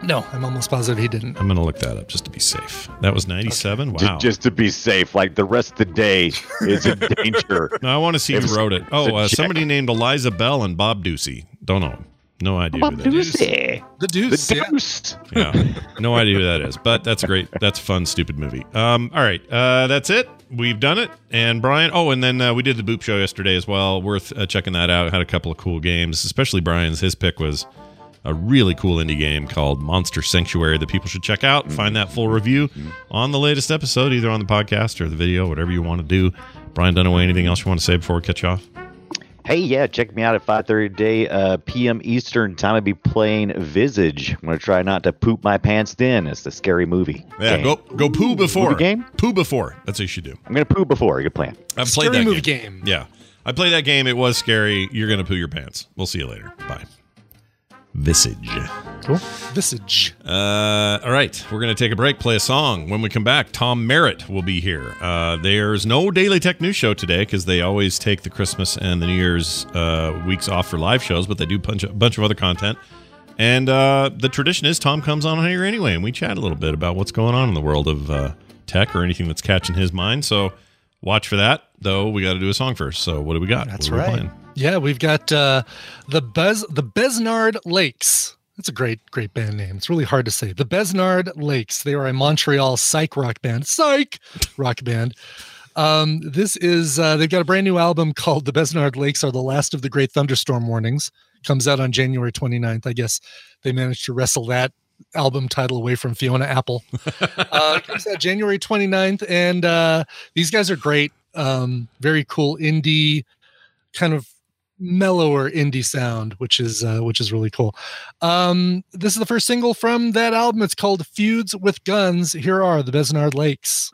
Vegas. No, I'm almost positive he didn't. I'm gonna look that up just to be safe. That was '97. Ju- Wow. Just to be safe, like the rest of the day is in danger. no, I want to see It who wrote it. Oh, uh, somebody named Elisa Bell and Bob Ducsay. Don't know. No idea who Bob that is. Ducsay. The The Deuce. yeah. Yeah, no idea who that is. But that's a great. That's a fun, stupid movie. Um, all right, uh, that's it. We've done it. And Brian. Oh, and then uh, we did the Boop Show yesterday as well. Worth uh, checking that out. Had a couple of cool games, especially Brian's. His pick was a really cool indie game called Monster Sanctuary that people should check out. Find that full review on the latest episode, either on the podcast or the video, whatever you want to do. Brian Dunaway, anything else you want to say before we catch you off? Hey, yeah, check me out at 5:30 today, uh, p.m. Eastern time. I'll be playing Visage. I'm gonna try not to poop my pants. Then it's the scary movie. Yeah, game. go go poo before Movie game? Poo before. That's what you should do. I'm gonna poop before. Good plan. I've Scary played that movie game. game. Yeah. I played that game. It was scary. You're going to poo your pants. We'll see you later. Bye. Visage. Cool. Visage. Uh, all right. We're going to take a break, play a song. When we come back, Tom Merritt will be here. Uh, there's no Daily Tech News show today because they always take the Christmas and the New Year's uh, weeks off for live shows, but they do a bunch of other content. And uh, the tradition is Tom comes on here anyway, and we chat a little bit about what's going on in the world of uh, tech or anything that's catching his mind. So watch for that. Though we got to do a song first. So what do we got? That's What right. Yeah, we've got uh, the Bez the Besnard Lakes. That's a great, great band name. It's really hard to say. The Besnard Lakes. They are a Montreal psych rock band. Psych rock band. Um, this is uh, they've got a brand new album called The Besnard Lakes Are the Last of the Great Thunderstorm Warnings. Comes out on January 29th. I guess they managed to wrestle that album title away from Fiona Apple. uh, comes out January 29th, and uh, these guys are great. Um, very cool indie, kind of mellower indie sound, which is uh, which is really cool. Um, this is the first single from that album. It's called "Feuds with Guns." Here are the Besnard Lakes.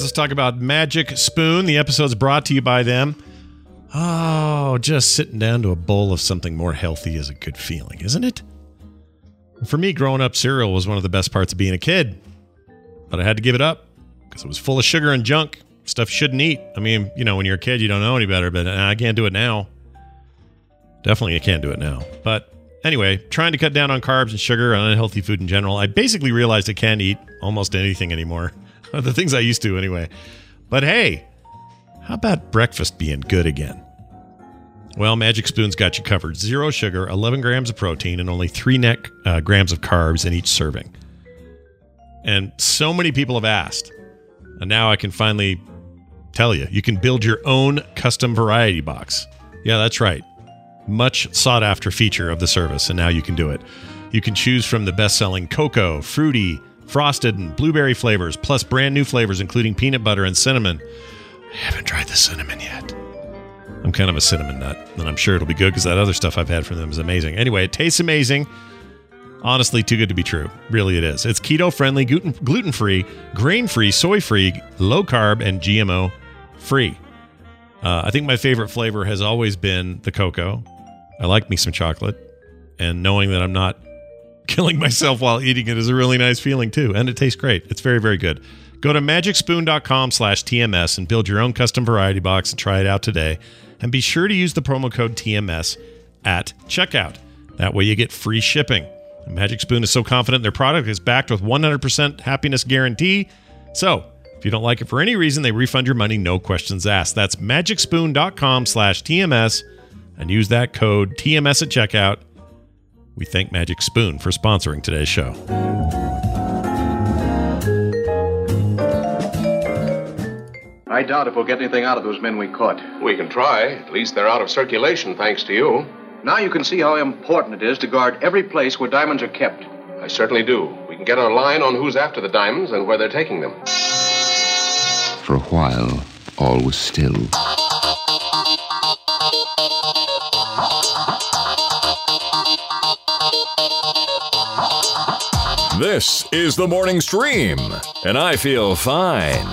Guys, let's talk about Magic Spoon. The episode's brought to you by them. Oh, just sitting down to a bowl of something more healthy is a good feeling, isn't it? For me, growing up, cereal was one of the best parts of being a kid. But I had to give it up because it was full of sugar and junk, stuff you shouldn't eat. I mean, you know, when you're a kid, you don't know any better, but uh, I can't do it now. Definitely, I can't do it now. But anyway, trying to cut down on carbs and sugar and unhealthy food in general, I basically realized I can't eat almost anything anymore. the things I used to, anyway. But hey, how about breakfast being good again? Well, Magic Spoon's got you covered. Zero sugar, 11 grams of protein, and only three net uh, grams of carbs in each serving. And so many people have asked. And now I can finally tell you you can build your own custom variety box. Yeah, that's right. Much sought after feature of the service, and now you can do it. You can choose from the best selling cocoa, fruity, frosted, and blueberry flavors, plus brand new flavors including peanut butter and cinnamon. I haven't tried the cinnamon yet. I'm kind of a cinnamon nut, and I'm sure it'll be good because that other stuff I've had from them is amazing. Anyway, it tastes amazing. Honestly, too good to be true. Really, it is. It's keto friendly, gluten free, grain free, soy free, low carb, and GMO free. Uh, I think my favorite flavor has always been the cocoa. I like me some chocolate, and knowing that I'm not killing myself while eating it is a really nice feeling too, and it tastes great. It's very, very good. Go to magicspoon.com slash TMS and build your own custom variety box and try it out today. And be sure to use the promo code TMS at checkout. That way you get free shipping. Magic Spoon is so confident their product is backed with 100% happiness guarantee. So, if you don't like it for any reason, they refund your money, no questions asked. That's magicspoon.com slash TMS and use that code TMS at checkout. We thank Magic Spoon for sponsoring today's show. I doubt if we'll get anything out of those men we caught. We can try. At least they're out of circulation, thanks to you. Now you can see how important it is to guard every place where diamonds are kept. I certainly do. We can get a line on who's after the diamonds and where they're taking them. For a while, all was still. This is the morning stream, and I feel fine.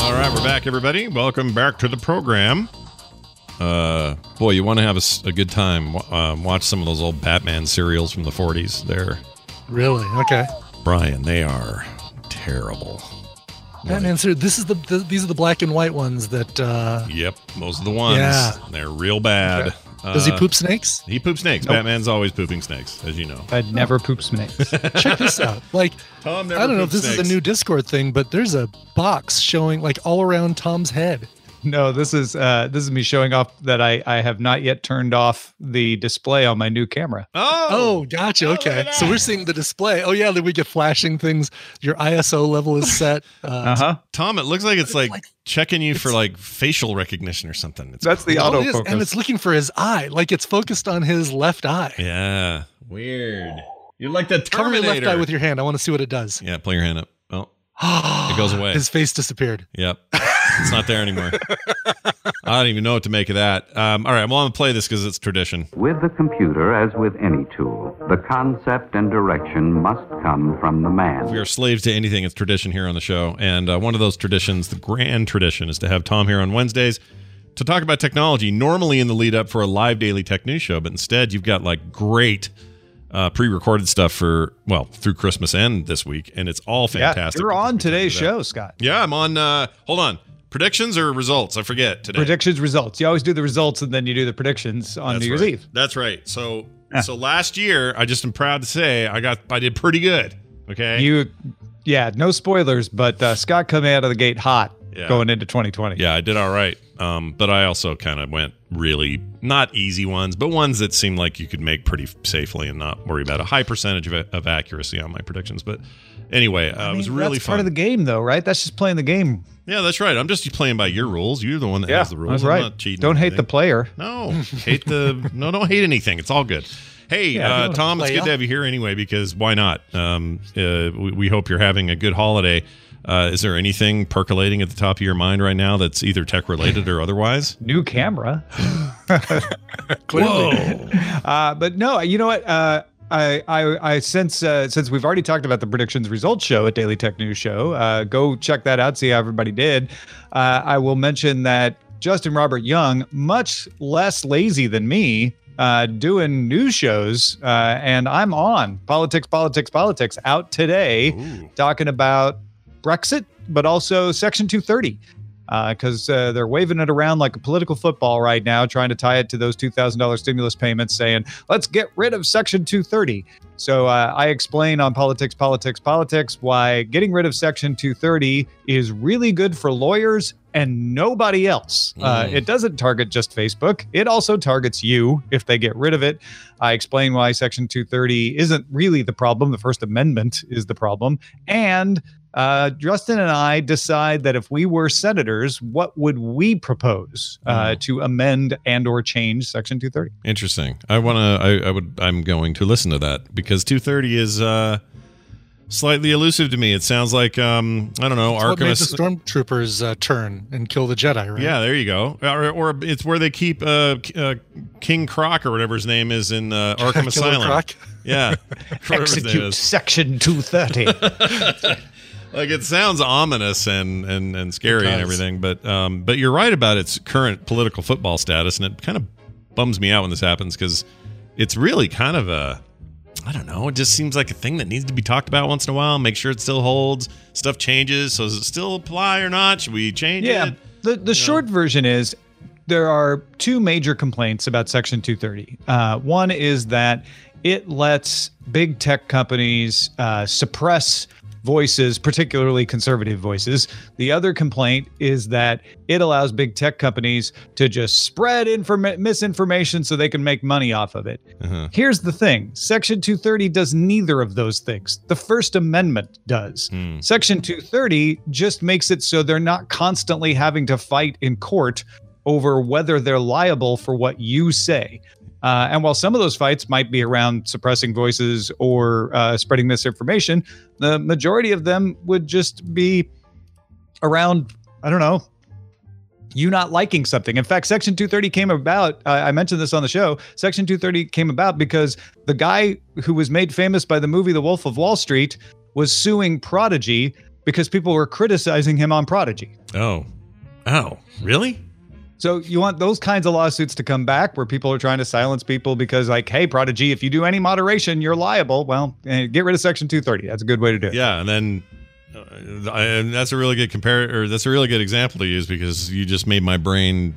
All right, we're back, everybody. Welcome back to the program. Uh, boy, you want to have a, a good time. Uh, watch some of those old Batman serials from the 40s. They're really okay. Brian, they are terrible. Batman serial. This is the, the, these are the black and white ones that. uh Yep, those are the ones. Yeah. they're real bad. Okay. Does he Uh, poop snakes? He poops snakes. Nope. Batman's always pooping snakes, as you know. I'd never poop snakes. Check this out. Like, Tom I don't know if this is a new Discord thing, but there's a box showing like all around Tom's head. No, this is uh, this is me showing off that I I have not yet turned off the display on my new camera. Oh, Oh, gotcha. Okay, so we're seeing the display. Oh yeah, then we get flashing things. Your ISO level is set. Uh, Uh huh. Tom, it looks like it's like, checking you for like facial recognition or something. It's That's the oh, it is, autofocus. and it's looking for his eye, like it's focused on his left eye. yeah, weird. You're like the Cover your left eye with your hand. I want to see what it does. Yeah, pull your hand up. Oh, it goes away. His face disappeared. Yep. It's not there anymore. I don't even know what to make of that. Um, all right, well, I'm going to play this because it's tradition. With the computer, as with any tool, the concept and direction must come from the man. We are slaves to anything. It's tradition here on the show. And uh, one of those traditions, the grand tradition, is to have Tom here on Wednesdays to talk about technology, normally in the lead up for a live daily tech news show. But instead, you've got like great uh, pre recorded stuff for, well, through Christmas and this week. And it's all fantastic. Yeah, you're on today's show, Scott. Yeah, I'm on. Uh, hold on. Predictions or results? I forget today. Predictions, results. You always do the results and then you do the predictions on That's New Year's right. Eve. That's right. So so last year, I just am proud to say I got I did pretty good. Okay. You, yeah, no spoilers, but uh, Scott coming out of the gate hot Yeah. going into 2020. yeah, I did all right. Um, but I also kind of went really not easy ones, but ones that seem like you could make pretty safely and not worry about a high percentage of, of accuracy on my predictions. But anyway, uh, I it was really that's fun. part of the game, though, right? That's just playing the game. yeah, that's right. I'm just playing by your rules. You're the one that has the rules. that's I'm right. not cheating. Don't or hate the player. No, hate the no, don't hate anything. It's all good. Hey, Yeah, uh, Tom, it's good up. to have you here anyway. Because why not? Um, uh, we, we hope you're having a good holiday. Uh, is there anything percolating at the top of your mind right now that's either tech related or otherwise? New camera. Whoa! Uh, but no, you know what? Uh, I, I, I since uh, since we've already talked about the predictions results show at Daily Tech News Show, uh, go check that out. See how everybody did. Uh, I will mention that Justin Robert Young, much less lazy than me, uh, doing news shows, uh, and I'm on politics, politics, politics out today, talking about Brexit, but also Section 230 because uh, they're waving it around like a political football right now, trying to tie it to those $2,000 stimulus payments, saying, let's get rid of Section 230. So uh, I explain on Politics, Politics, Politics why getting rid of Section 230 is really good for lawyers and nobody else. Uh, Mm. it doesn't target just Facebook, it also targets you if they get rid of it. I explain why Section 230 isn't really the problem. The First Amendment is the problem. And uh, Justin and I decide that if we were senators, what would we propose uh, to amend and or change Section 230? Interesting. I want to. I, I would. I'm going to listen to that because 230 is uh, slightly elusive to me. It sounds like um, I don't know. It's what made the stormtroopers uh, turn and kill the Jedi, right? Yeah, there you go. Or, or it's where they keep uh, uh, King Croc or whatever his name is in uh, Arkham Asylum. Croc? Yeah, Whatever his name Execute. Section 230. like it sounds ominous and and and scary and everything but um but you're right about its current political football status and it kind of bums me out when this happens because it's really kind of a i don't know it just seems like a thing that needs to be talked about once in a while make sure it still holds stuff changes so does it still apply or not should we change yeah. it Yeah. The the short version is there are two major complaints about Section 230. Uh, one is that it lets big tech companies uh, suppress voices, particularly conservative voices. The other complaint is that it allows big tech companies to just spread inform- misinformation so they can make money off of it. Uh-huh. Here's the thing Section 230 does neither of those things. The First Amendment does. Section 230 just makes it so they're not constantly having to fight in court over whether they're liable for what you say. Uh, and while some of those fights might be around suppressing voices or uh, spreading misinformation, the majority of them would just be around, I don't know, you not liking something. In fact, Section 230 came about. Uh, I mentioned this on the show. Section 230 came about because the guy who was made famous by the movie The Wolf of Wall Street was suing Prodigy because people were criticizing him on Prodigy. oh oh really So you want those kinds of lawsuits to come back where people are trying to silence people because, like, hey, Prodigy, if you do any moderation, you're liable. Well, eh, get rid of Section 230. That's a good way to do it. yeah and then uh, and that's a really good compare or that's a really good example to use because you just made my brain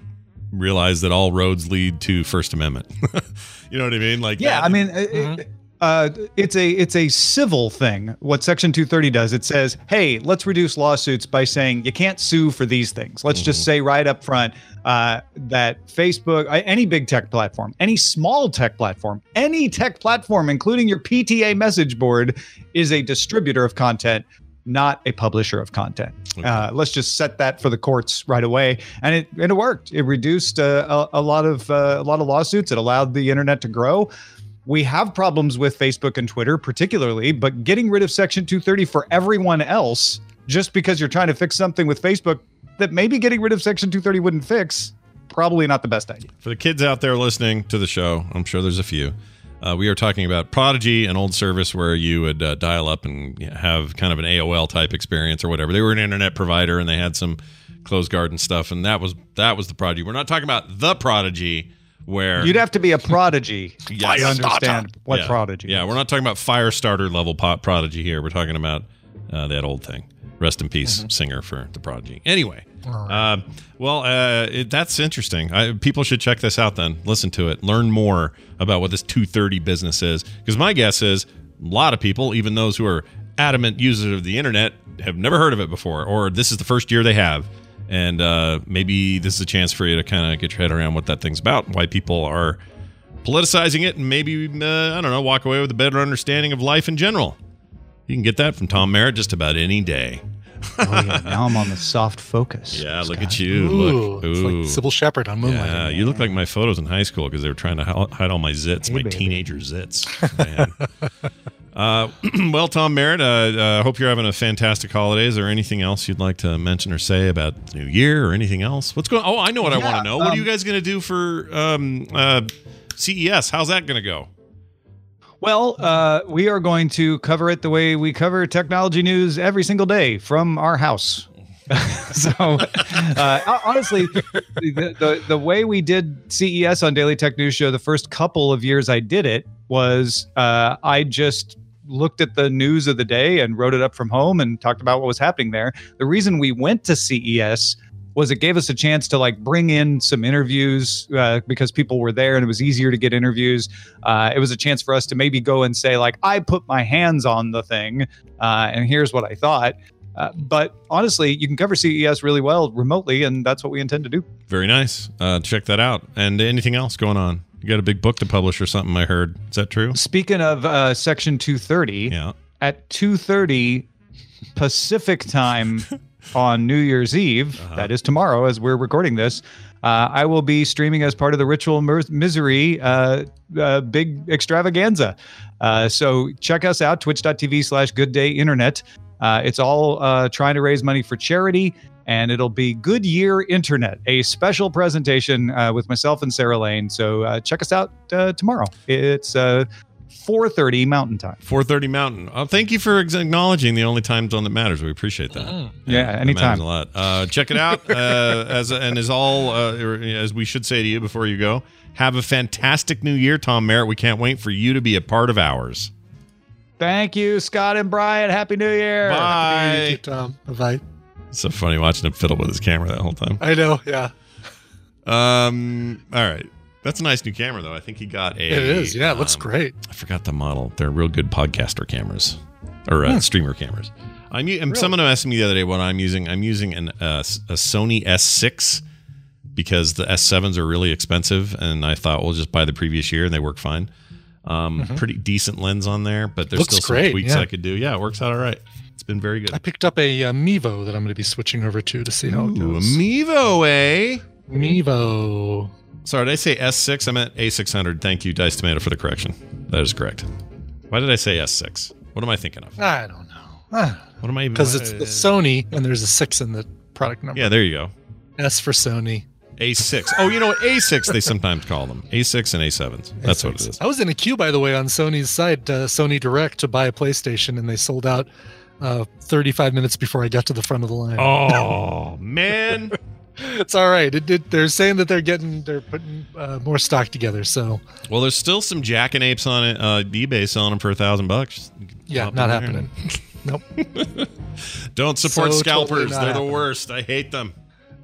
realize that all roads lead to first amendment you know what i mean like Yeah, that- I mean, it- it- uh, it's a it's a civil thing. What Section 230 does, it says, "Hey, let's reduce lawsuits by saying you can't sue for these things. Let's just say right up front uh, that Facebook, any big tech platform, any small tech platform, any tech platform, including your PTA message board, is a distributor of content." Not a publisher of content. Uh, let's just set that for the courts right away, and it and it worked. It reduced uh, a, a lot of uh, a lot of lawsuits. It allowed the internet to grow we have problems with Facebook and Twitter, particularly, but getting rid of Section 230 for everyone else, just because you're trying to fix something with Facebook that maybe getting rid of Section 230 wouldn't fix, probably not the best idea. For the kids out there listening to the show, I'm sure there's a few. Uh, we are talking about Prodigy, an old service where you would uh, dial up and have kind of an AOL type experience or whatever. They were an internet provider and they had some closed garden stuff, and that was that was the Prodigy. We're not talking about the Prodigy, where You'd have to be a prodigy Yes. to understand what yeah. prodigy. Yeah, we're not talking about Firestarter level pop Prodigy here. We're talking about uh, that old thing. Rest in peace, Mm-hmm. singer for the Prodigy. Anyway, um, well, uh, it, that's interesting. I, people should check this out. Then listen to it, learn more about what this 230 business is. Because my guess is a lot of people, even those who are adamant users of the internet, have never heard of it before, or this is the first year they have. And uh, maybe this is a chance for you to kind of get your head around what that thing's about, why people are politicizing it, and maybe uh, I don't know, walk away with a better understanding of life in general. You can get that from Tom Merritt just about any day. oh, yeah. Now I'm on the soft focus. Yeah, look at you. Ooh, look, it's like Cybill Shepherd on Moonlight. Yeah, you look like my photos in high school because they were trying to hide all my zits, my teenager zits. Uh, well, Tom Merritt, I uh, uh, hope you're having a fantastic holiday. Is there anything else you'd like to mention or say about the new year or anything else? What's going? Oh, I know what I want to know. what are um, you guys going to do for um, uh, CES? How's that going to go? Well, uh, we are going to cover it the way we cover technology news every single day from our house. so, uh, honestly, the, the the way we did CES on Daily Tech News Show the first couple of years I did it was uh, I just looked at the news of the day and wrote it up from home and talked about what was happening there. The reason we went to CES was it gave us a chance to like bring in some interviews uh, because people were there and it was easier to get interviews. Uh, it was a chance for us to maybe go and say like I put my hands on the thing uh, and here's what I thought. Uh, but honestly, you can cover CES really well remotely, and that's what we intend to do. Very nice. Uh, check that out. And anything else going on? You got a big book to publish or something? I heard. Is that true? Speaking of uh, Section 230, yeah. at 2:30 Pacific time on New Year's Eve, Uh-huh. that is tomorrow, as we're recording this. Uh, I will be streaming as part of the Ritual Misery uh, uh, big extravaganza. Uh, so check us out, twitch.tv slash good day internet. Uh, it's all uh, trying to raise money for charity, and it'll be Good Year Internet, a special presentation uh, with myself and Sarah Lane. So uh, check us out uh, tomorrow. It's uh, 4.30 Mountain Time. 4:30 Mountain. Oh, thank you for acknowledging the only time zone that matters. We appreciate that. Mm-hmm. Yeah, that anytime. matters a lot. Uh, check it out. Uh, as and as all uh, as we should say to you before you go, have a fantastic new year, Tom Merritt. We can't wait for you to be a part of ours. Thank you, Scott and Brian. Happy New Year. Bye. Tom. Bye. So funny watching him fiddle with his camera that whole time. I know. Yeah. Um. All right. That's a nice new camera, though. I think he got a. It is. Yeah, it looks um, great. I forgot the model. They're real good podcaster cameras or uh, streamer cameras. I'm. u- and Someone asked me the other day what I'm using. I'm using an uh, a Sony S6 because the S7s are really expensive, and I thought we'll just buy the previous year, and they work fine. Um, Mhm. Pretty decent lens on there, but there's Looks still some great, tweaks yeah. I could do. Yeah, it works out all right. It's been very good. I picked up a uh, Mevo that I'm going to be switching over to to see how it Ooh, a goes. Mevo, eh? Mevo. Sorry, did I say S6? I meant A600. Thank you, Dice Tomato, for the correction. That is correct. Why did I say S6? What am I thinking of? I don't know. What am I? Because it's the Sony and there's a six in the product number. Yeah, there you go. S for Sony. A6. Oh, you know what? A6 they sometimes call them. A6 and A7s. That's what it is. I was in a queue, by the way, on Sony's site, uh, Sony Direct, to buy a PlayStation, and they sold out uh, 35 minutes before I got to the front of the line. Oh man, it's all right. It, it, they're saying that they're getting, they're putting uh, more stock together. So Well, there's still some jackanapes on it. Uh, eBay selling them for a thousand bucks. yeah, not happening. nope. Don't support So scalpers. totally They're the worst. I hate them.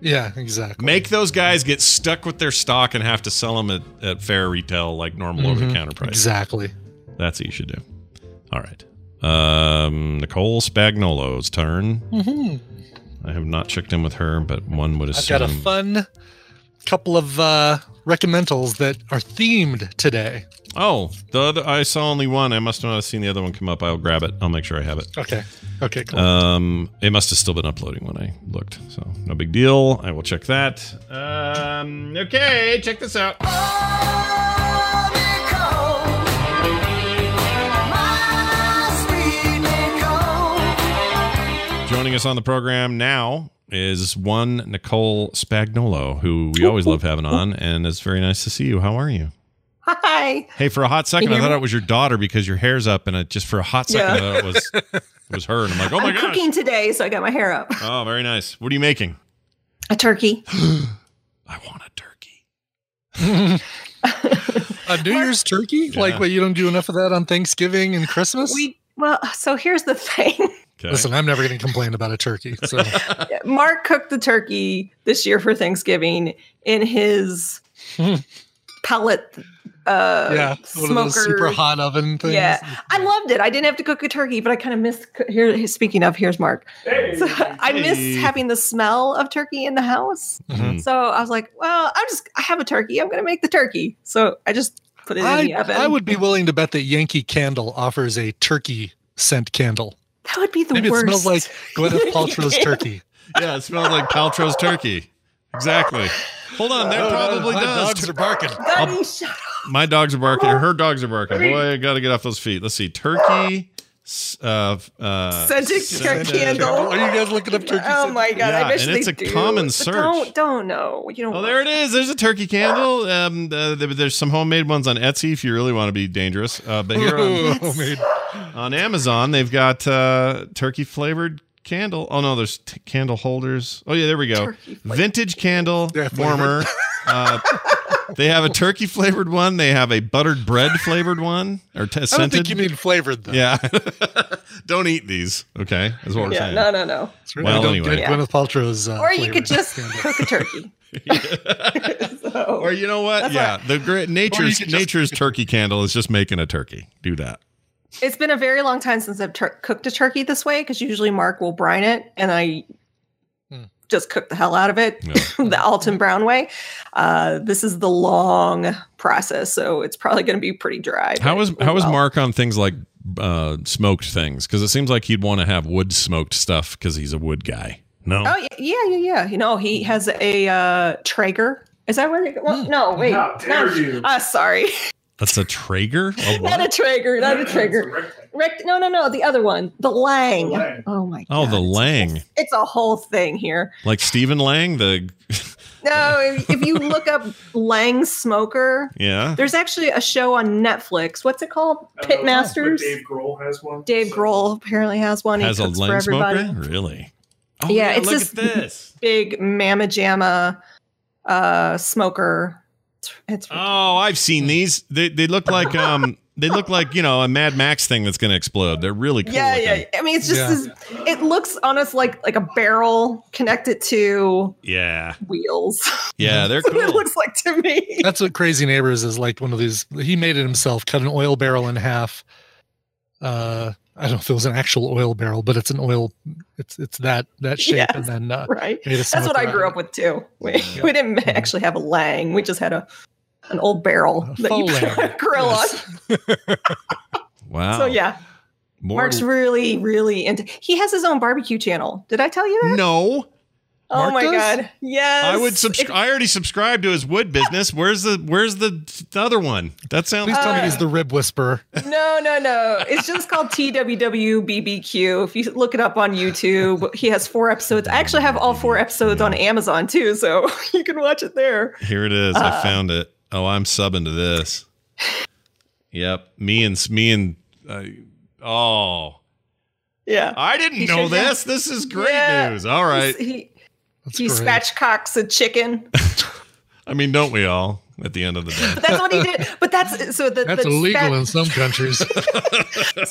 Yeah, exactly. Make those guys get stuck with their stock and have to sell them at, at fair retail like normal over the counter price. Exactly. That's what you should do. All right. Um, Nicole Spagnolo's turn. Mhm. I have not checked in with her, but one would assume. I've assume. got a fun couple of uh, recommendals that are themed today. Oh, the other, I saw only one. I must not have seen the other one come up. I'll grab it. I'll make sure I have it. Okay. Okay, cool. Um, it must have still been uploading when I looked, so no big deal. I will check that. Um, okay, check this out. Joining us on the program now is one Nicole Spagnolo, who we always love having on, and it's very nice to see you. How are you? Hi. Hey, for a hot second, I thought hear it was your daughter because your hair's up, and it just for a hot second, Yeah. I thought it was it was her, and I'm like, oh my I'm cooking today, so I got my hair up. Oh, very nice. What are you making? A turkey. I want a turkey. a New Year's turkey? Like, what, you don't do enough of that on Thanksgiving and Christmas? We well, so here's the thing. Listen, I'm never going to complain about a turkey. So Mark cooked the turkey this year for Thanksgiving in his pellet uh yeah, one of those super hot oven things. Yeah, I loved it. I didn't have to cook a turkey, but I kind of missed. co- Here, speaking of, here's Mark. So I miss having the smell of turkey in the house. Mhm. So I was like, well, I'm just. I have a turkey. I'm going to make the turkey. So I just put it in the oven. I would be willing to bet that Yankee Candle offers a turkey scent candle. That would be the Maybe worst. it smells like Gwyneth Paltrow's turkey. Yeah, it smells like Paltrow's turkey. Exactly. Hold on, that Oh, probably my does. dogs are barking. Daddy, shut up. My dogs are barking. Her dogs are barking. Boy, I got to get off those feet. Let's see. Turkey s- uh, uh, Scented scented- candle. Are you guys looking up turkey? Oh my god! Yeah, I wish and they it's a do, common but search. Don't don't know. You know. Oh, there it is. There's a turkey candle. Um, uh, there's some homemade ones on Etsy if you really want to be dangerous. Uh, but here on, on Amazon, they've got uh, turkey flavored candle. Oh no, there's t- candle holders. Oh yeah, there we go. Vintage candle warmer. Uh, they have a turkey flavored one. They have a buttered bread flavored one or t- I don't scented. think you mean flavored though. yeah. don't eat these. Okay, is what we're Yeah. saying. No. No. No. Certainly Well, don't anyway. get Gwyneth Paltrow's. Uh, Or you could just cook a turkey. so, Or you know what? That's yeah, the great nature's could just- nature's turkey candle is just making a turkey. Do that. it's been a very long time since I've tur- cooked a turkey this way because usually Mark will brine it and I. just cook the hell out of it the Alton Brown way. Uh, this is the long process, so it's probably going to be pretty dry. How but is it will how is well. Mark on things like uh, smoked things? Because it seems like he'd want to have wood smoked stuff because he's a wood guy. No, Oh yeah, yeah, yeah, yeah. You know, he has a uh, Traeger. Is that what? It, well, no, wait. How dare not- you. Ah, sorry, that's a Traeger. A not a what? Traeger, not a Traeger. Rect- no, no, no, the other one, the Lang. Lang. Oh my god, Oh, the Lang, it's a whole thing here. like Stephen Lang. The No, if, if you look up Lang Smoker, yeah. there's actually a show on Netflix. What's it called? I don't Pitmasters. Dave Grohl has one. Dave Grohl apparently has one. He Has a cooks for Lang everybody. smoker. Really? Oh, Yeah, it's look this- at this. Big Mama Jamma uh, smoker. It's, it's Oh, I've seen these. They they look like um they look like you know a Mad Max thing that's going to explode. They're really cool. yeah, looking. yeah. I mean, it's just Yeah. this. It looks honest like like a barrel connected to yeah, wheels. yeah. They're That's what it cool. looks like to me. That's what Crazy Neighbors is like. One of these. He made it himself. Cut an oil barrel in half. Uh, I don't know if it was an actual oil barrel, but it's an oil. It's it's that that shape, Yes, and then uh, right. made a That's what I grew up with too. We, we didn't actually have a Lang. We just had a an old barrel that you put Lang, a grill on. Wow. So yeah, More Mark's really really into. He has his own barbecue channel. Did I tell you that? no. Oh Mark my does? god! Yes, I would subscribe. I already subscribed to his wood business. Where's the Where's the, the other one? That sounds. Please tell me Uh, he's the rib whisperer. No, no, no. It's just called TWWBBQ. If you look it up on YouTube, he has four episodes. I actually have all four episodes on Amazon too, so you can watch it there. Here it is. I Uh, found it. Oh, I'm subbing to this. Yep. Me and me and. Uh, oh, Yeah. I didn't He know should- yeah. this. This is great Yeah. news. All right. He's- He, That's he great. spatchcocks a chicken. I mean, don't we all? At the end of the day. But that's what he did. But that's so the That's the illegal spat- in some countries. so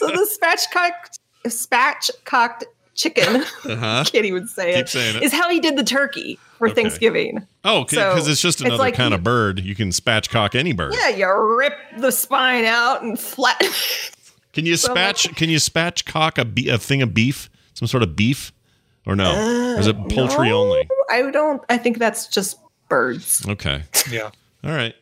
the spatchcocked spatchcocked chicken. Uh-huh. Can't even say it. it. Is how he did the turkey for Okay. Thanksgiving. Oh, because So, it's just it's another like kind you- of bird. You can spatchcock any bird. Yeah, you rip the spine out and flatten. Can you So spatch? Can you spatchcock a, be- a thing of beef? Some sort of beef, or no? or is it poultry Uh, no, only? I don't. I think that's just birds. Okay. yeah. All right.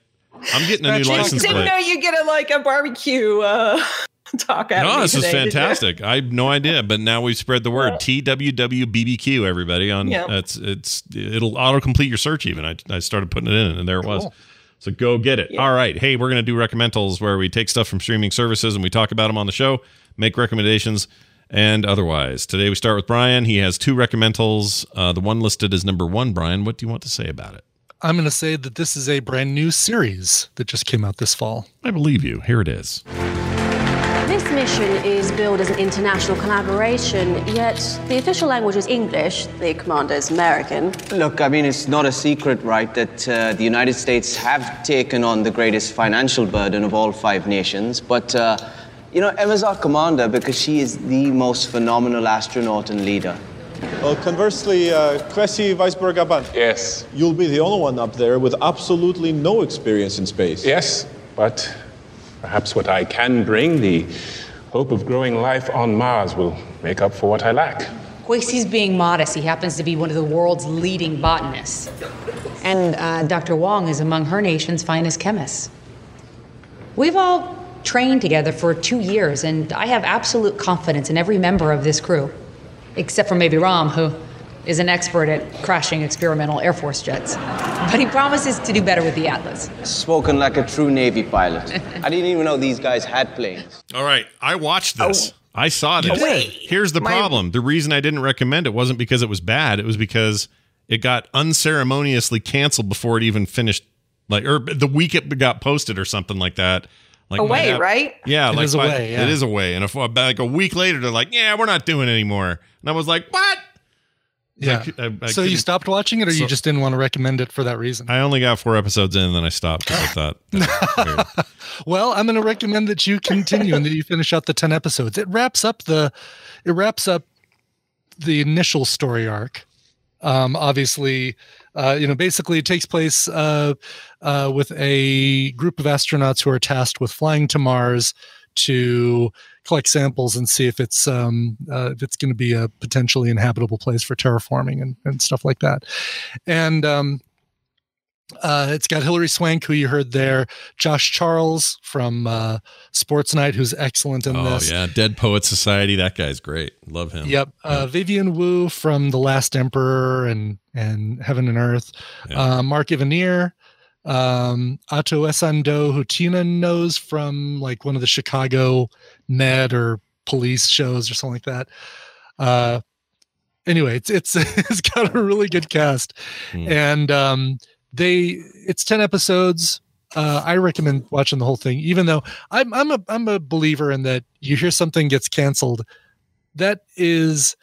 I'm getting a new Spatchcock license Didn't plate. know you get a like a barbecue uh, talk out. of No, me this is today, did you? fantastic. I have no idea, but now we've spread the word. TWWBBQ, everybody. On Yeah. it's it's it'll auto complete your search. Even I I started putting it in, and there it was. So go get it. All right. Hey, we're gonna do recommendals where we take stuff from streaming services and we talk about them on the show, make recommendations, and otherwise. Today we start with Brian. He has two recommendals. Uh, the one listed as number one. Brian, what do you want to say about it? I'm going to say that this is a brand new series that just came out this fall. I believe you. Here it is. This mission is billed as an international collaboration, yet the official language is English, the commander is American. Look, I mean, it's not a secret, right, that uh, the United States have taken on the greatest financial burden of all five nations. But, uh, you know, Emma's our commander because she is the most phenomenal astronaut and leader. Well, conversely, uh, Kwesi Weisberg-Aban. Yes. You'll be the only one up there with absolutely no experience in space. Yes, but perhaps what I can bring, the hope of growing life on Mars, will make up for what I lack. Kwesi's being modest. He happens to be one of the world's leading botanists. And uh, Dr. Wong is among her nation's finest chemists. We've all trained together for two years, and I have absolute confidence in every member of this crew, except for maybe Ram, who is an expert at crashing experimental Air Force jets. But he promises to do better with the Atlas. Spoken like a true Navy pilot. I didn't even know these guys had planes. All right, I watched this. Oh. I saw this. did. Here's the My- problem. The reason I didn't recommend it wasn't because it was bad. It was because it got unceremoniously canceled before it even finished. Like, or the week it got posted or something like that. Like Away, app- right? Yeah, It like is by- away, yeah. It is away, and if, uh, like a week later, they're like, "Yeah, we're not doing it anymore." And I was like, "What?" Yeah. I- I so you stopped watching it, or So- you just didn't want to recommend it for that reason? I only got four episodes in, and then I stopped because I thought. weird. Well, I'm going to recommend that you continue and that you finish out the 10 episodes. It wraps up the it wraps up the initial story arc. Um, obviously, uh, you know, basically it takes place uh, uh, with a group of astronauts who are tasked with flying to Mars to collect samples and see if it's um, uh, if it's going to be a potentially inhabitable place for terraforming and, and stuff like that. And um, uh, it's got Hilary Swank, who you heard there, Josh Charles from uh, Sports Night, who's excellent in this. oh this. yeah, Dead Poet Society. That guy's great. Love him. Yep. Uh, Vivian Wu from The Last Emperor and and Heaven and Earth. Uh, Mark Ivanir, um, Ato Essandoh, who Tina knows from like one of the Chicago med or police shows or something like that. Uh, anyway, it's it's it's got a really good cast, and um, they it's ten episodes. Uh, I recommend watching the whole thing, even though I'm I'm a I'm a believer in that you hear something gets canceled, that is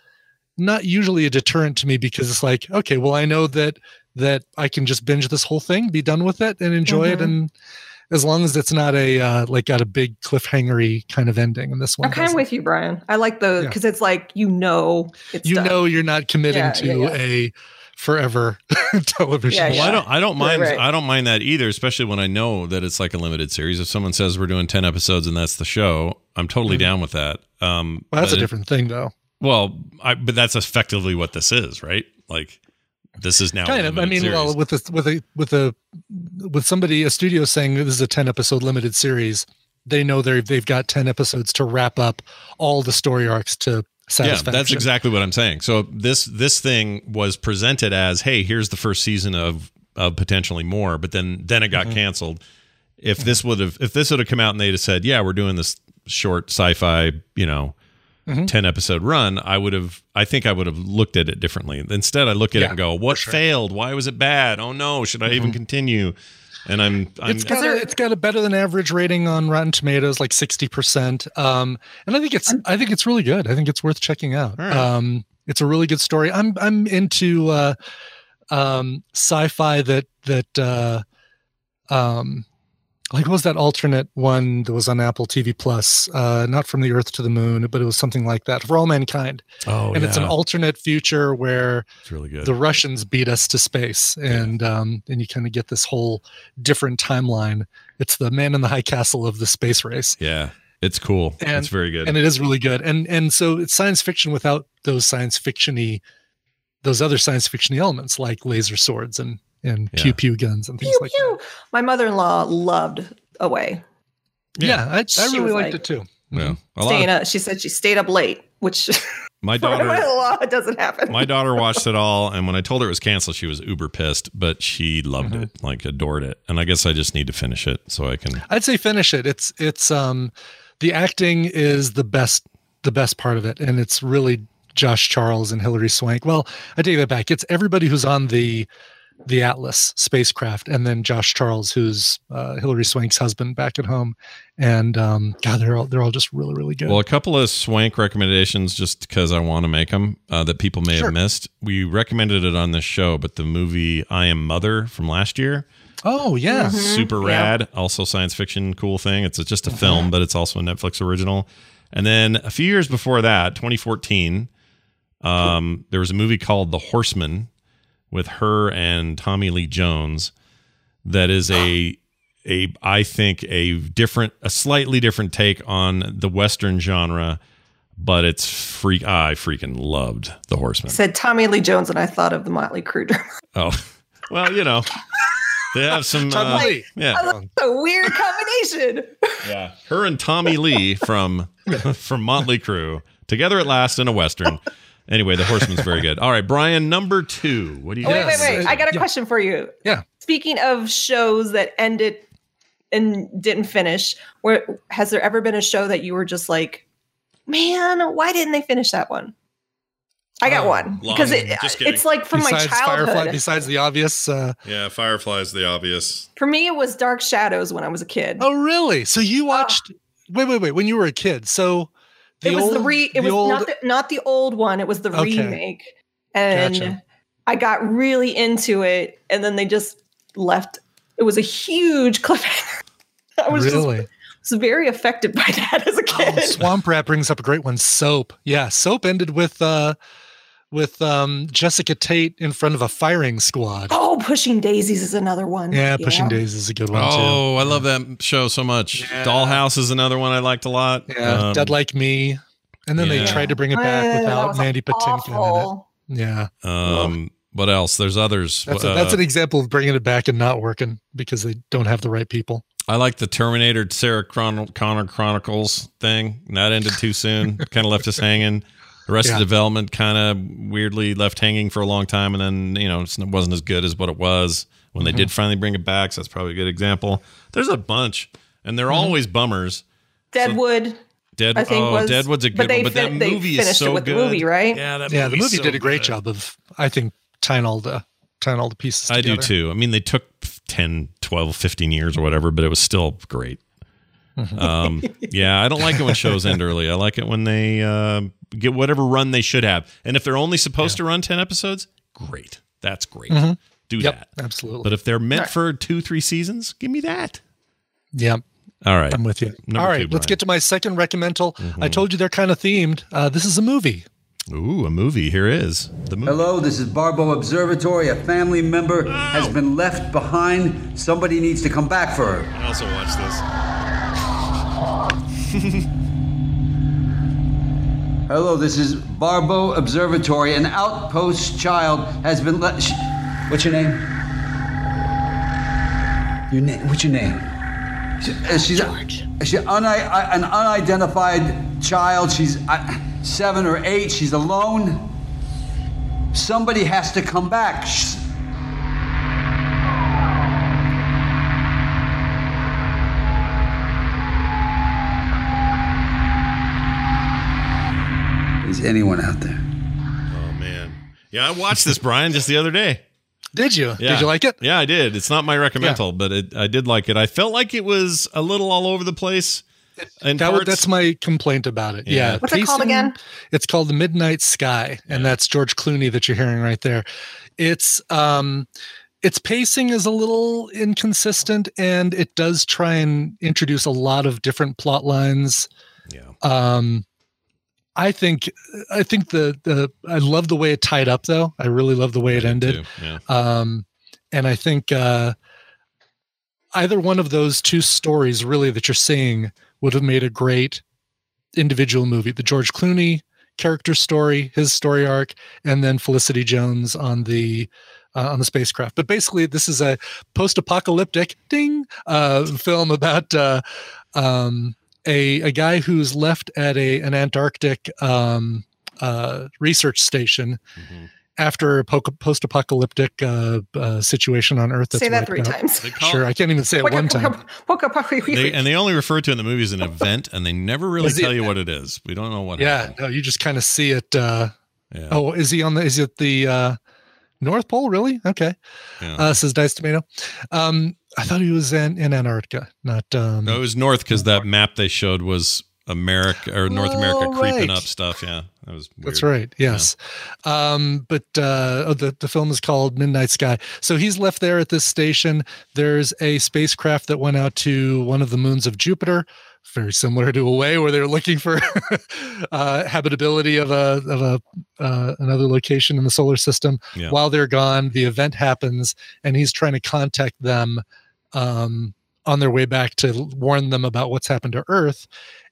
not usually a deterrent to me because it's like okay, well I know that that I can just binge this whole thing, be done with it, and enjoy it, Mhm. and as long as it's not a uh, like got a big cliffhangery kind of ending, and this one I'm kind of with you, Brian. I like the because it's like you know it's you done. know you're not committing Yeah, to yeah, yeah. a forever television. Well, I don't. I don't mind. Right, right. I don't mind that either, especially when I know that it's like a limited series. If someone says we're doing ten episodes and that's the show, I'm totally down with that. Um, Mm-hmm. Well, that's a but it- different thing, though. Well, I, but that's effectively what this is, right? Like this is now kind of. I mean, series. well, with a with a with a with somebody a studio saying this is a ten episode limited series, they know they they've got ten episodes to wrap up all the story arcs to satisfaction. Yeah, that's exactly what I'm saying. So this this thing was presented as, hey, here's the first season of of potentially more, but then then it got Mhm. canceled. If this would have if this would have come out and they'd have said, yeah, we're doing this short sci-fi, you know, Mhm. 10 episode run, I would have I think I would have looked at it differently. Instead, I look at it and go, what failed? Why was it bad? Oh no, should I even continue? And I'm, I'm It's got, a, it's got a better than average rating on Rotten Tomatoes, like sixty percent. Um, and I think it's I think it's really good. I think it's worth checking out. right. Um, it's a really good story. I'm I'm into uh, um, sci-fi that that uh, um, like what was that alternate one that was on Apple TV Plus? Uh, not from the Earth to the Moon, but it was something like that for all mankind. Oh, and it's an alternate future where really good. the Russians beat us to space, and um, and you kind of get this whole different timeline. It's the man in the high castle of the space race. yeah, it's cool. And, it's very good. and it is really good. And and so it's science fiction without those science fictiony, those other science fictiony elements like laser swords and and pew pew guns and things Pew, like pew. My mother-in-law loved Away. that. Yeah, I, I really liked like- it too. yeah. A lot Staying of- up, she said she stayed up late, which my for my daughter mother-in-law it doesn't happen. my daughter watched it all and when i told her it was canceled she was uber pissed but she loved Mm-hmm. it like adored it and i guess i just need to finish it so i can I'd say finish it. It's it's um the acting is the best the best part of it, and it's really Josh Charles and Hilary Swank. Well, I take that back. It's everybody who's on the the Atlas spacecraft, and then Josh Charles, who's uh, Hilary Swank's husband back at home. And um, God, they're all they're all just really really good. well a couple of swank recommendations just because i want to make them uh, that people may Sure. have missed. We recommended it on this show but the movie i am mother from last year. Oh yeah, Mm-hmm. super rad. Also science fiction cool thing. It's just a film but it's also a netflix original. And then a few years before that 2014 um, there was a movie called the horseman with her and tommy lee jones that is a a i think a different a slightly different take on the western genre but it's freak i freaking loved the horseman said Tommy Lee Jones, and I thought of the Motley Crue. drummer. oh well you know they have some Tom uh, Lee. yeah I love the weird combination. Yeah, her and Tommy Lee from from Motley Crue together at last in a western. Anyway, the Horseman's very good. All right, Brian, number two. What do you? Oh, wait, wait, wait! I got a Yeah. question for you. Yeah. Speaking of shows that ended and didn't finish, where has there ever been a show that you were just like, man, why didn't they finish that one? I got one long- because it, it's like from my childhood. Firefly, besides the obvious. Uh, Yeah, Firefly's the obvious. For me, it was Dark Shadows when I was a kid. oh, really? So you watched? wait, wait, wait. When you were a kid, so the it was old, the re. It the was old, not the, not the old one. It was the Okay. remake, and Gotcha. I got really into it. And then they just left. It was a huge cliffhanger. I was really. just was very affected by that as a kid. Oh, Swamp Rat brings up a great one. Soap. Yeah, Soap ended with uh with um Jessica Tate in front of a firing squad. Oh, Pushing Daisies is another one. Yeah, Pushing Days is a good one too. Oh, I love that show so much. Dollhouse is another one I liked a lot. Yeah, Um, Dead Like Me. And then yeah. they tried to bring it back Uh, without Mandy Patinkin awful. in it. Yeah. Um, what else? There's others. That's, a, that's Uh, an example of bringing it back and not working because they don't have the right people. I like the Terminator Sarah Chron- Connor Chronicles thing. That ended too soon. kind of left us hanging. The rest Yeah. of the development kind of weirdly left hanging for a long time, and then you know it wasn't as good as what it was when they Mhm. did finally bring it back. So that's probably a good example. There's a bunch, and they're Mhm. always bummers. Deadwood. Dead, I think oh, was, Deadwood's a good but they one, but that fin- they movie is so it with good. the movie, right? Yeah, that yeah, the movie so did a great good. job of, I think, tying all the tying all the pieces I do too. I mean, they took 10, 12, 15 years or whatever, but it was still great. Mm-hmm. Um, yeah, I don't like it when shows end early. I like it when they uh, get whatever run they should have. And if they're only supposed to run 10 episodes, great. That's great. Mhm. Do Yep, that. absolutely. But if they're meant Right. for two, three seasons, give me that. Yep. All right. I'm with you. Number All right, two, let's get to my second recommendal. I Mhm. told you they're kind of themed. Uh, this is a movie. Ooh, a movie. Here is the movie. Hello, this is Barbeau Observatory. A family member has been left behind. Somebody needs to come back for her. I also watched this. Hello, this is Barbeau Observatory. An outpost child has been let. Sh- What's your name? Your name? What's your name? She, uh, she's a, she's uni- uh, an unidentified child. She's uh, seven or eight. She's alone. Somebody has to come back. Sh- Is anyone out there? Oh, man. Yeah, I watched this, Brian, just the other day. Did you? Yeah. Did you like it? Yeah, I did. It's not my recommendal, but it, I did like it. I felt like it was a little all over the place. And That, that's my complaint about it. Yeah. Yeah. What's it called again? It's called The Midnight Sky, and that's George Clooney that you're hearing right there. It's um its pacing is a little inconsistent and it does try and introduce a lot of different plot lines. Yeah. Um I think I think the the I love the way it tied up though. I really love the way it ended. yeah. Um and I think uh either one of those two stories really that you're seeing would have made a great individual movie. The George Clooney character story, his story arc, and then Felicity Jones on the uh, on the spacecraft. But basically, this is a post-apocalyptic ding uh, film about uh, um, a a guy who's left at a an Antarctic um, uh, research station. Mm-hmm. After a po- post-apocalyptic uh, uh, situation on Earth, that's Say that three out. times. Sure, I can't even say it one time. They, and they only refer to it in the movie as an event, and they never really Is it- tell you what it is. We don't know what. yeah happened. no you just kind of see it uh Yeah. oh is he on the is it the uh north pole really okay Yeah. uh says dice tomato um i thought he was in in antarctica not um No, it was north because that map they showed was America or North America Oh, creeping right. up stuff. Yeah, that was. Weird. That's right. Yes. Um, but uh, oh, the, the film is called Midnight Sky. So he's left there at this station. There's a spacecraft that went out to one of the moons of Jupiter, very similar to Away, where they're looking for uh, habitability of a of a uh, another location in the solar system. Yeah. While they're gone, the event happens, and he's trying to contact them um, on their way back to warn them about what's happened to Earth,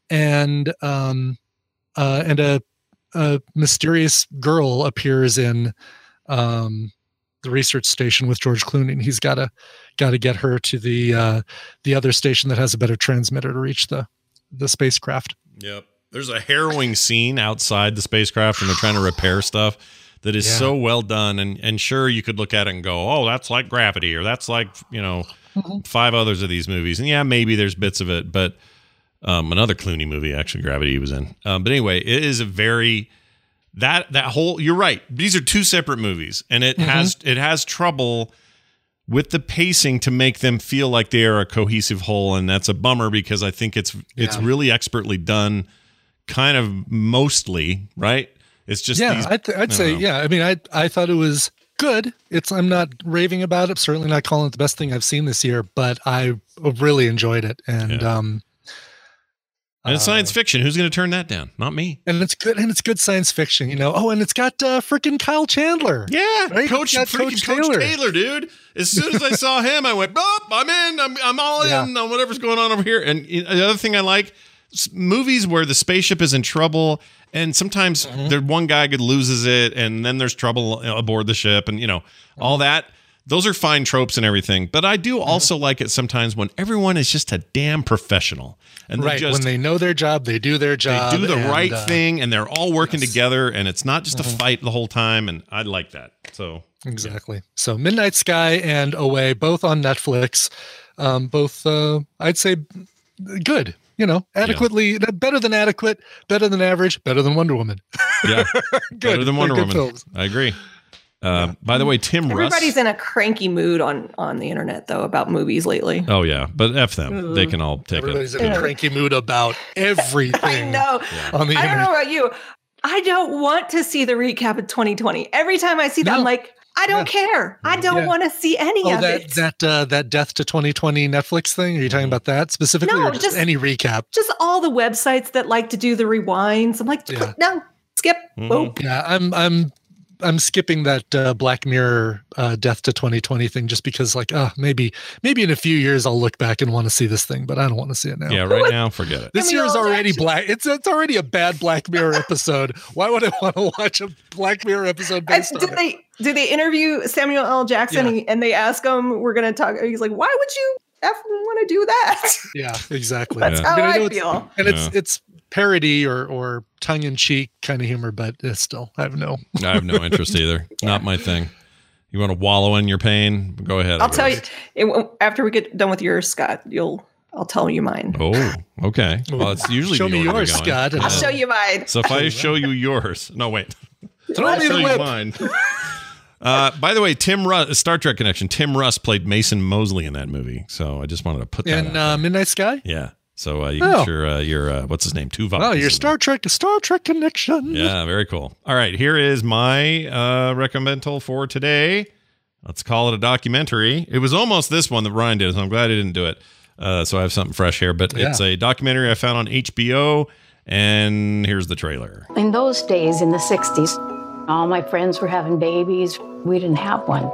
and um, uh, and a, a mysterious girl appears in um, the research station with George Clooney, and he's got to got to get her to the uh, the other station that has a better transmitter to reach the the spacecraft. Yep. There's a harrowing scene outside the spacecraft when they're trying to repair stuff that is Yeah. so well done. And and sure, you could look at it and go, "Oh, that's like Gravity," or "That's like you know Mm-hmm. five others of these movies." And yeah, maybe there's bits of it, but Um, another Clooney movie, actually, Gravity he was in. Um, but anyway, it is a very that that whole. You're right. These are two separate movies, and it has it has trouble with the pacing to make them feel like they are a cohesive whole, and that's a bummer because I think it's it's Yeah. really expertly done, kind of mostly right. It's just yeah, these, I'd, I'd say know. yeah. I mean, I I thought it was good. It's I'm not raving about it. Certainly not calling it the best thing I've seen this year, but I really enjoyed it. And um, And it's science fiction. Who's going to turn that down? Not me. and it's good and it's good science fiction. You know. Oh, and it's got uh, freaking Kyle Chandler. Yeah, right? Coach, It's got freaking Coach Taylor. dude. As soon as I saw him, I went, "Boop, I'm in. I'm, I'm all Yeah. in on whatever's going on over here." And the other thing I like movies where the spaceship is in trouble, and sometimes Mm-hmm. there one guy could loses it, and then there's trouble aboard the ship, and you know Mm-hmm. all that. Those are fine tropes and everything, but I do Mm-hmm. also like it sometimes when everyone is just a damn professional and right just when they know their job, they do their job, they do the and, right uh, thing and they're all working together and it's not just a Mhm. fight the whole time and I like that. So Exactly. So Midnight Sky and Away, both on Netflix. Um, both, uh, I'd say, good. You know, adequately better than adequate, better than average, better than Wonder Woman. yeah, Good. better than Wonder good Woman. films. I agree. Uh, By the way, Tim Russ. Everybody's in a cranky mood on on the internet though about movies lately. Oh yeah, but f them. They can all take Everybody's it. in a cranky mood about everything. No, on the I don't know about you. I don't want to see the recap of 2020. Every time I see that, I'm like, I don't care. I don't Yeah. want to see any Oh, of that it. that uh, that Death to 2020 Netflix thing. Are you talking about that specifically, No, or just, just- any recap? Just all the websites that like to do the rewinds. I'm like, Yeah. no, skip. Boop. Yeah, I'm I'm I'm skipping that uh, Black Mirror uh, Death to 2020 thing just because, like, uh, maybe maybe in a few years I'll look back and want to see this thing, but I don't want to see it now. Yeah, right now, forget it. This year is already black. It's it's already a bad Black Mirror episode. Why would I want to watch a Black Mirror episode And based on did it? they did they interview Samuel L. Jackson Yeah. and they ask him, we're gonna talk he's like, Why would you F want to do that? Yeah, exactly. That's how mean, I know it's- feel. And it's Yeah. it's parody or or tongue in cheek kind of humor, but it's still I have no. I have no interest either. Not my thing. You want to wallow in your pain? Go ahead. I I'll tell you it, after we get done with yours, Scott, you'll I'll tell you mine. Oh, okay. Well, it's usually Show me yours. Scott, and I'll show you mine. So if I show you yours, no wait, Throw I'll me show the you whip. mine. Uh, by the way, Tim Russ, Star Trek connection. Tim Russ played Mason Mosley in that movie, so I just wanted to put that. In out. uh, Midnight Sky. yeah. So uh, you Oh. get your uh, your uh, what's his name? Tuvok. Oh, your Star Trek Star Trek connection. Yeah, very cool. All right, here is my uh recommendal for today. Let's call it a documentary. It was almost this one that Ryan did, so I'm glad I didn't do it. Uh, so I have something fresh here, but Yeah. it's a documentary I found on HBO, and here's the trailer. In those days, in the 60s, all my friends were having babies. We didn't have one.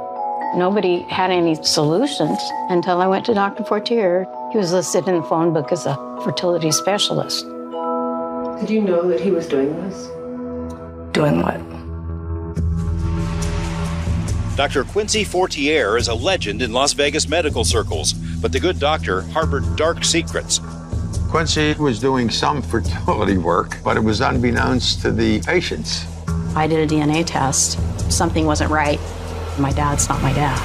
Nobody had any solutions until I went to Dr. Fortier. He was listed in the phone book as a fertility specialist. Did you know that he was doing this? Doing what? Dr. Quincy Fortier is a legend in Las Vegas medical circles, but the good doctor harbored dark secrets. Quincy was doing some fertility work, but it was unbeknownst to the patients. I did a DNA test. Something wasn't right. My dad's not my dad.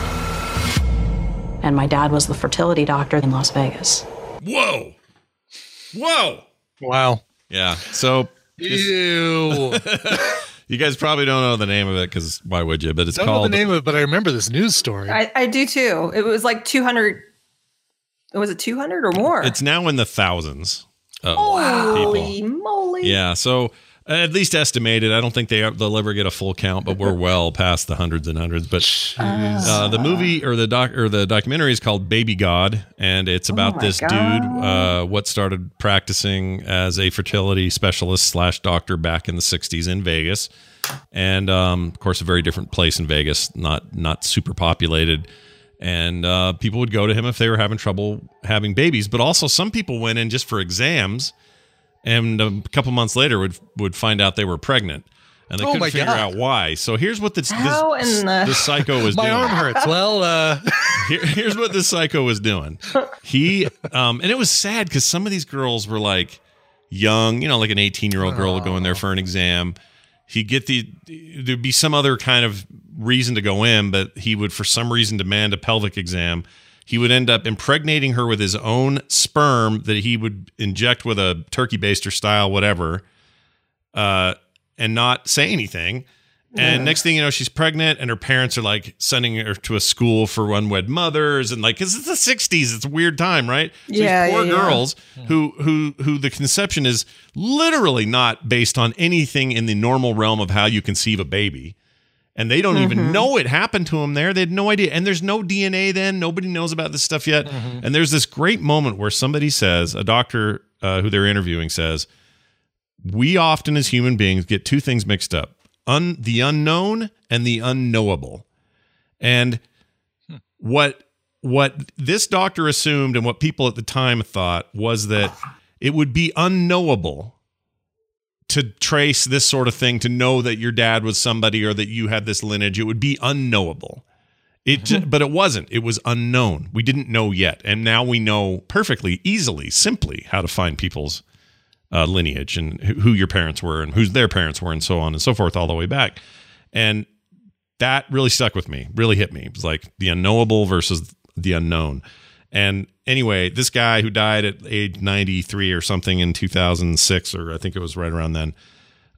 And my dad was the fertility doctor in Las Vegas. Whoa! Whoa! Wow. Yeah. So Ew. you guys probably don't know the name of it because why would you? But it's Don't know called the name of it, but I remember this news story. I, I do too. It was like 200 was it 200 or more? It's now in the thousands. Of Holy people. moly. Yeah. So at least estimated. I don't think they they'll ever get a full count, but we're well past the hundreds and hundreds. But uh, the movie or the doc or the documentary is called Baby God, and it's about my this God. dude. Uh, what started practicing as a fertility specialist slash doctor back in the '60s in Vegas, and um, of course, a very different place in Vegas, not not super populated. And uh, people would go to him if they were having trouble having babies, but also some people went in just for exams and a couple months later would would find out they were pregnant and they Oh couldn't figure God. out why. So here's what this How this, the- this psycho was My doing. arm hurts. Well, uh, Here- here's what this psycho was doing. He um and it was sad because some of these girls were like young, you know, like an 18 year old girl would go in there for an exam. He'd get the there'd be some other kind of reason to go in, but he would for some reason demand a pelvic exam. He would end up impregnating her with his own sperm that he would inject with a turkey baster style, whatever, uh, and not say anything. And Yeah. next thing you know, she's pregnant, and her parents are like sending her to a school for unwed mothers, and like, because it's the '60s, it's a weird time, right? So these Yeah, poor yeah, yeah. girls who who who the conception is literally not based on anything in the normal realm of how you conceive a baby, and they don't even Mhm. know it happened to them there. They had no idea, and there's no DNA. Then nobody knows about this stuff yet. And there's this great moment where somebody says, a doctor uh, who they're interviewing says, we often as human beings get two things mixed up un- the unknown and the unknowable and what what this doctor assumed and what people at the time thought was that it would be unknowable to trace this sort of thing to know that your dad was somebody or that you had this lineage it would be unknowable. It ju- but it wasn't. It was unknown. We didn't know yet. And now we know perfectly easily simply how to find people's uh, lineage and who who your parents were and whose their parents were and so on and so forth all the way back. And that really stuck with me really hit me. It was like the unknowable versus the unknown and anyway this guy who died at age 93 or something in 2006 or i think it was right around then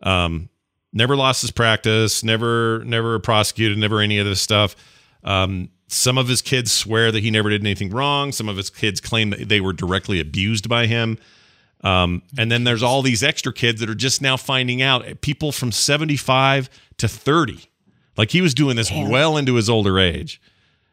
um, never lost his practice never never prosecuted never any of this stuff. Um, some of his kids swear that he never did anything wrong. Some of his kids claim that they were directly abused by him. Um, and then there's all these extra kids that are just now finding out people from 75 to 30 like he was doing this well into his older age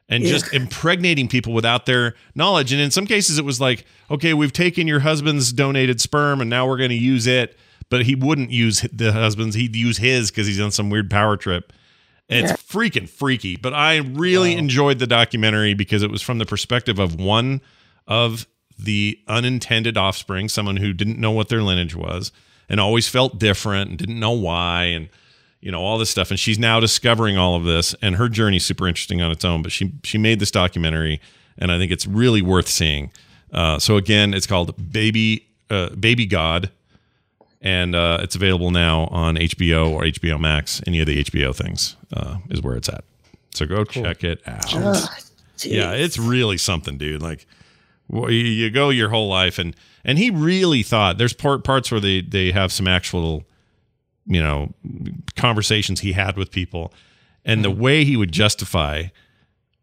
and just impregnating people without their knowledge. And in some cases, it was like, okay, we've taken your husband's donated sperm and now we're going to use it. But he wouldn't use the husband's, he'd use his because he's on some weird power trip. And it's freaking freaky. But I really enjoyed the documentary because it was from the perspective of one of the unintended offspring, someone who didn't know what their lineage was and always felt different and didn't know why. And you know all this stuff. And she's now discovering all of this. And her journey's super interesting on its own but she she made this documentary and i think it's really worth seeing. Uh, so again it's called baby uh, baby god. And uh, it's available now on hbo or hbo max. Any of the hbo things uh, is where it's at. So go check it out. Ugh, yeah it's really something dude. Like well, you, you go your whole life and and he really thought there's part, parts where they they have some actual you know conversations he had with people. And the way he would justify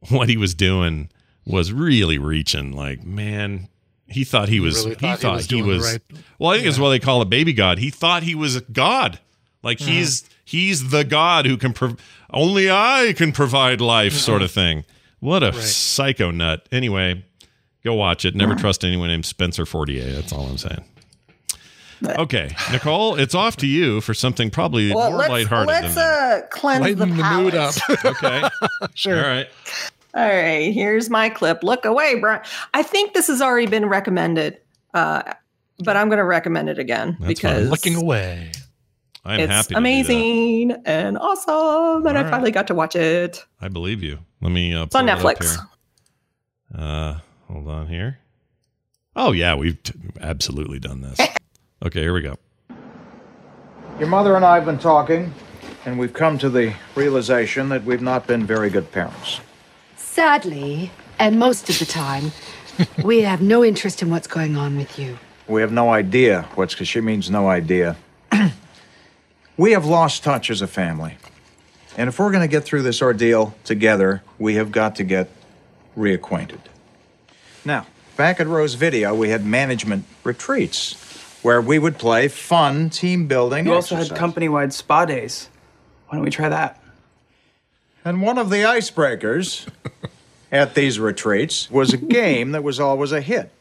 what he was doing was really reaching like man he thought he was really he thought thought he he was was, right- well i think it's what they call a baby god. He thought he was a god. Like Mhm. he's he's the god who can prov- only i can provide life sort of thing. What a psycho nut. Anyway go watch it. Never trust anyone named spencer fortier. That's all i'm saying okay nicole it's off to you for something probably Well, more let's, lighthearted let's than that. uh, cleanse Lighten the mood up. okay sure all right All right, here's my clip. Look away, Brian. I think this has already been recommended, uh, but I'm going to recommend it again That's because fine. looking away i'm it's happy to do that. amazing and awesome, and I All right. finally got to watch it. I believe you. Let me. Uh, It's on pull it Netflix. Uh, hold on here. Oh yeah, we've t- absolutely done this. Okay, here we go. Your mother and I have been talking, and we've come to the realization that we've not been very good parents. Sadly, and most of the time, we have no interest in what's going on with you. We have no idea what's because she means no idea. we have lost touch as a family. And if we're going to get through this ordeal together, we have got to get reacquainted. Now, back at Rose Video, we had management retreats where we would play fun team building. You also had company wide spa days. Why don't we try that? And one of the icebreakers at these retreats was a game that was always a hit.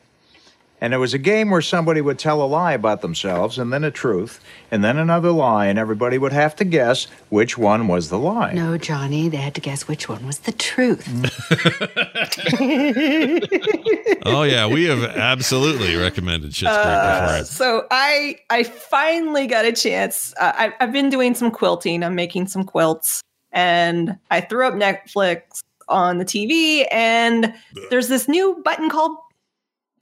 And it was a game where somebody would tell a lie about themselves and then a truth and then another lie, and everybody would have to guess which one was the lie. No, Johnny, they had to guess which one was the truth. Oh yeah, we have absolutely recommended Schitt's Creek Uh, before. so I I finally got a chance. Uh, I, I've been doing some quilting. I'm making some quilts, and I threw up Netflix on the TV, and there's this new button called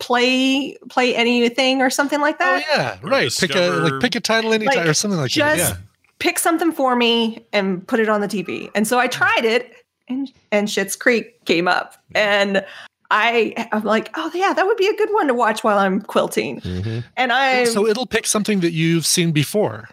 play play anything or something like that. Oh yeah, right. Pick a like pick a title anytime Like, or something like just that. Yeah. pick something for me and put it on the TV. And so I tried it, and and Schitt's Creek came up, and I I'm like, oh yeah, that would be a good one to watch while I'm quilting. Mm-hmm. And I so it'll pick something that you've seen before.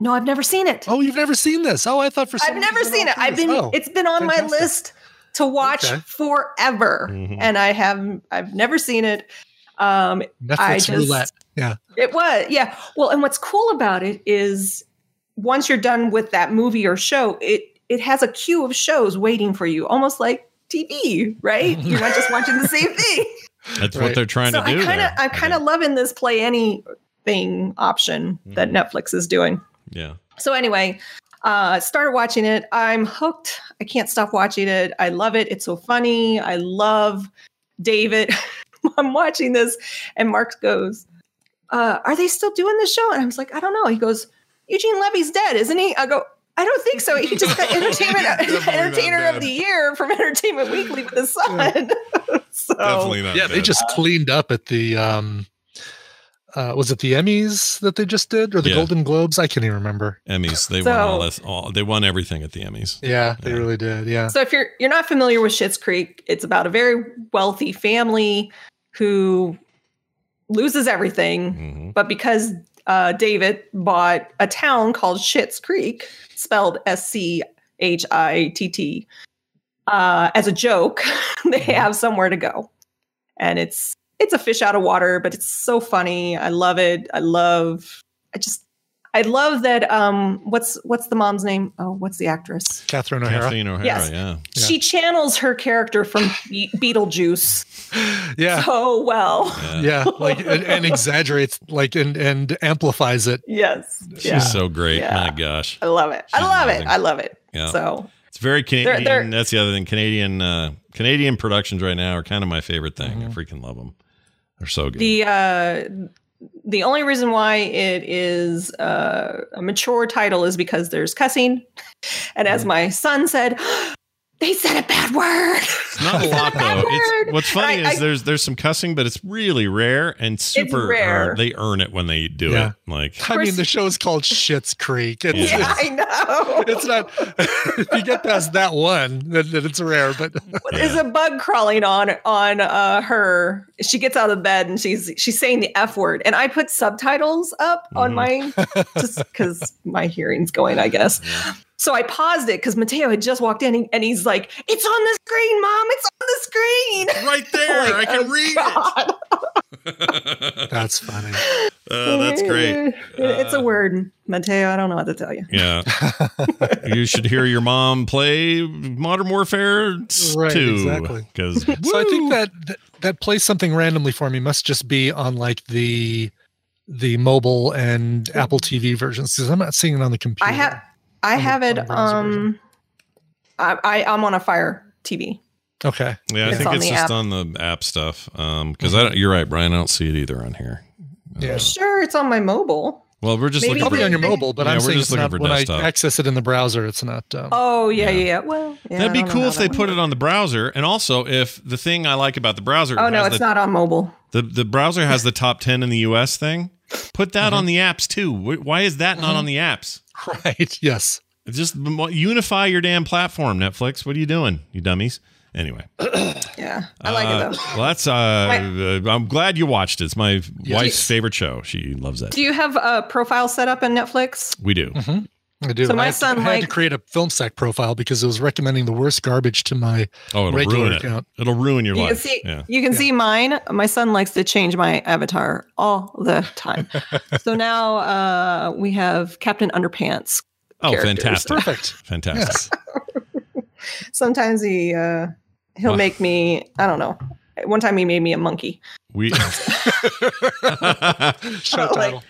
no, I've never seen it. Oh, you've never seen this? Oh, I thought for some I've never seen it. I've been oh, it's been on my list to watch Okay. forever, Mhm. and I have I've never seen it. Um, Netflix I just, roulette. Yeah. It was, yeah. Well, and what's cool about it is once you're done with that movie or show, it it has a queue of shows waiting for you, almost like TV, right? You're not just watching the same thing. That's what they're trying so to do. I kinda, I'm kind of loving this play anything option that Mm-hmm. Netflix is doing. yeah. So anyway, uh started watching it. I'm hooked. I can't stop watching it. I love it. It's so funny. I love David. I'm watching this and Mark goes, uh, are they still doing the show? And I was like, I don't know. He goes, Eugene Levy's dead, isn't he? I go, I don't think so. He just got entertainment entertainer of the year from Entertainment Weekly with his son. so Definitely not. Yeah, they just cleaned up at the um uh was it the Emmys that they just did or the Yeah. Golden Globes? I can't even remember. Emmys. They So- won all this. All, they won everything at the Emmys. Yeah, they really did. Yeah. So if you're you're not familiar with Schitt's Creek, it's about a very wealthy family who loses everything, Mm-hmm. but because uh, David bought a town called Schitt's Creek, spelled S C H I T T, uh, as a joke, they have somewhere to go, and it's it's a fish out of water, but it's so funny. I love it. I love. I just. I love that. Um, what's what's the mom's name? Oh, what's the actress? Catherine O'Hara. Kathleen O'Hara. Yes. Yeah. She channels her character from Be- Beetlejuice Yeah. so well. Yeah, like and, and exaggerates like and and amplifies it. Yes. She's Yeah. so great. Yeah. My gosh. I love it. I love amazing. it. I love it. Yeah. So It's very Canadian. they're- That's the other thing. Canadian uh, Canadian productions right now are kind of my favorite thing. I freaking love them. They're so good. the uh the only reason why it is uh, a mature title is because there's cussing. And as my son said, they said a bad word. It's not a lot though. It's what's funny I- is I- there's there's some cussing, but it's really rare and super. rare. uh, they earn it when they do Yeah. it. Like I mean, the show is called Schitt's Creek. It's, Yeah. Yeah, I know. it's not. if you get past that one, then, then it's rare. But There's a bug crawling on on uh, her. She gets out of bed and she's she's saying the f word, and I put subtitles up on mine just because my hearing's going, I guess. So I paused it because Mateo had just walked in and, and he's like, "It's on the screen, mom! It's on the screen, right there. I can read it." that's funny. Uh, that's great. it's a word, Mateo. I don't know what to tell you. Yeah. you should hear your mom play Modern Warfare Right, 2. exactly. Because So I think that, that that plays something randomly for me must just be on like the the mobile and Apple TV versions because I'm not seeing it on the computer. I have I have it. Um, I, I I'm on a Fire TV. Okay. Yeah, I It's think it's just app. on the app stuff. Um, because I don't, you're right, Brian. I don't see it either on here. Yeah. Sure, it's on my mobile. Well, we're just Maybe looking for on your mobile, but Yeah, I'm we're saying just it's looking not for when desktop. I access it in the browser. It's not. Um, Oh yeah, yeah, yeah. Well, yeah, That'd be cool if they one put it on the browser. And also, if the thing I like about the browser, Oh no, it's the, not on mobile. The the browser has the top ten in the U.S. thing. Put that Mm-hmm. on the apps too. Why is that not on the apps? Right. Yes. Just unify your damn platform, Netflix. What are you doing, you dummies? Anyway, Yeah, I like Uh, it though. Well, that's. Uh, uh, I'm glad you watched it. It's my wife's favorite show. She loves it. Do you have a profile set up in Netflix? We do. I do. So my I had, to- son I had to create a film sack profile because it was recommending the worst garbage to my Oh, it'll regular ruin it. account. It'll ruin your You life. can see yeah. you can see mine. My son likes to change my avatar all the time. so now uh, we have Captain Underpants. Oh, characters. fantastic! Perfect. Fantastic. Sometimes he uh, he'll Wow. make me. I don't know. One time he made me a monkey. We Show Like- title.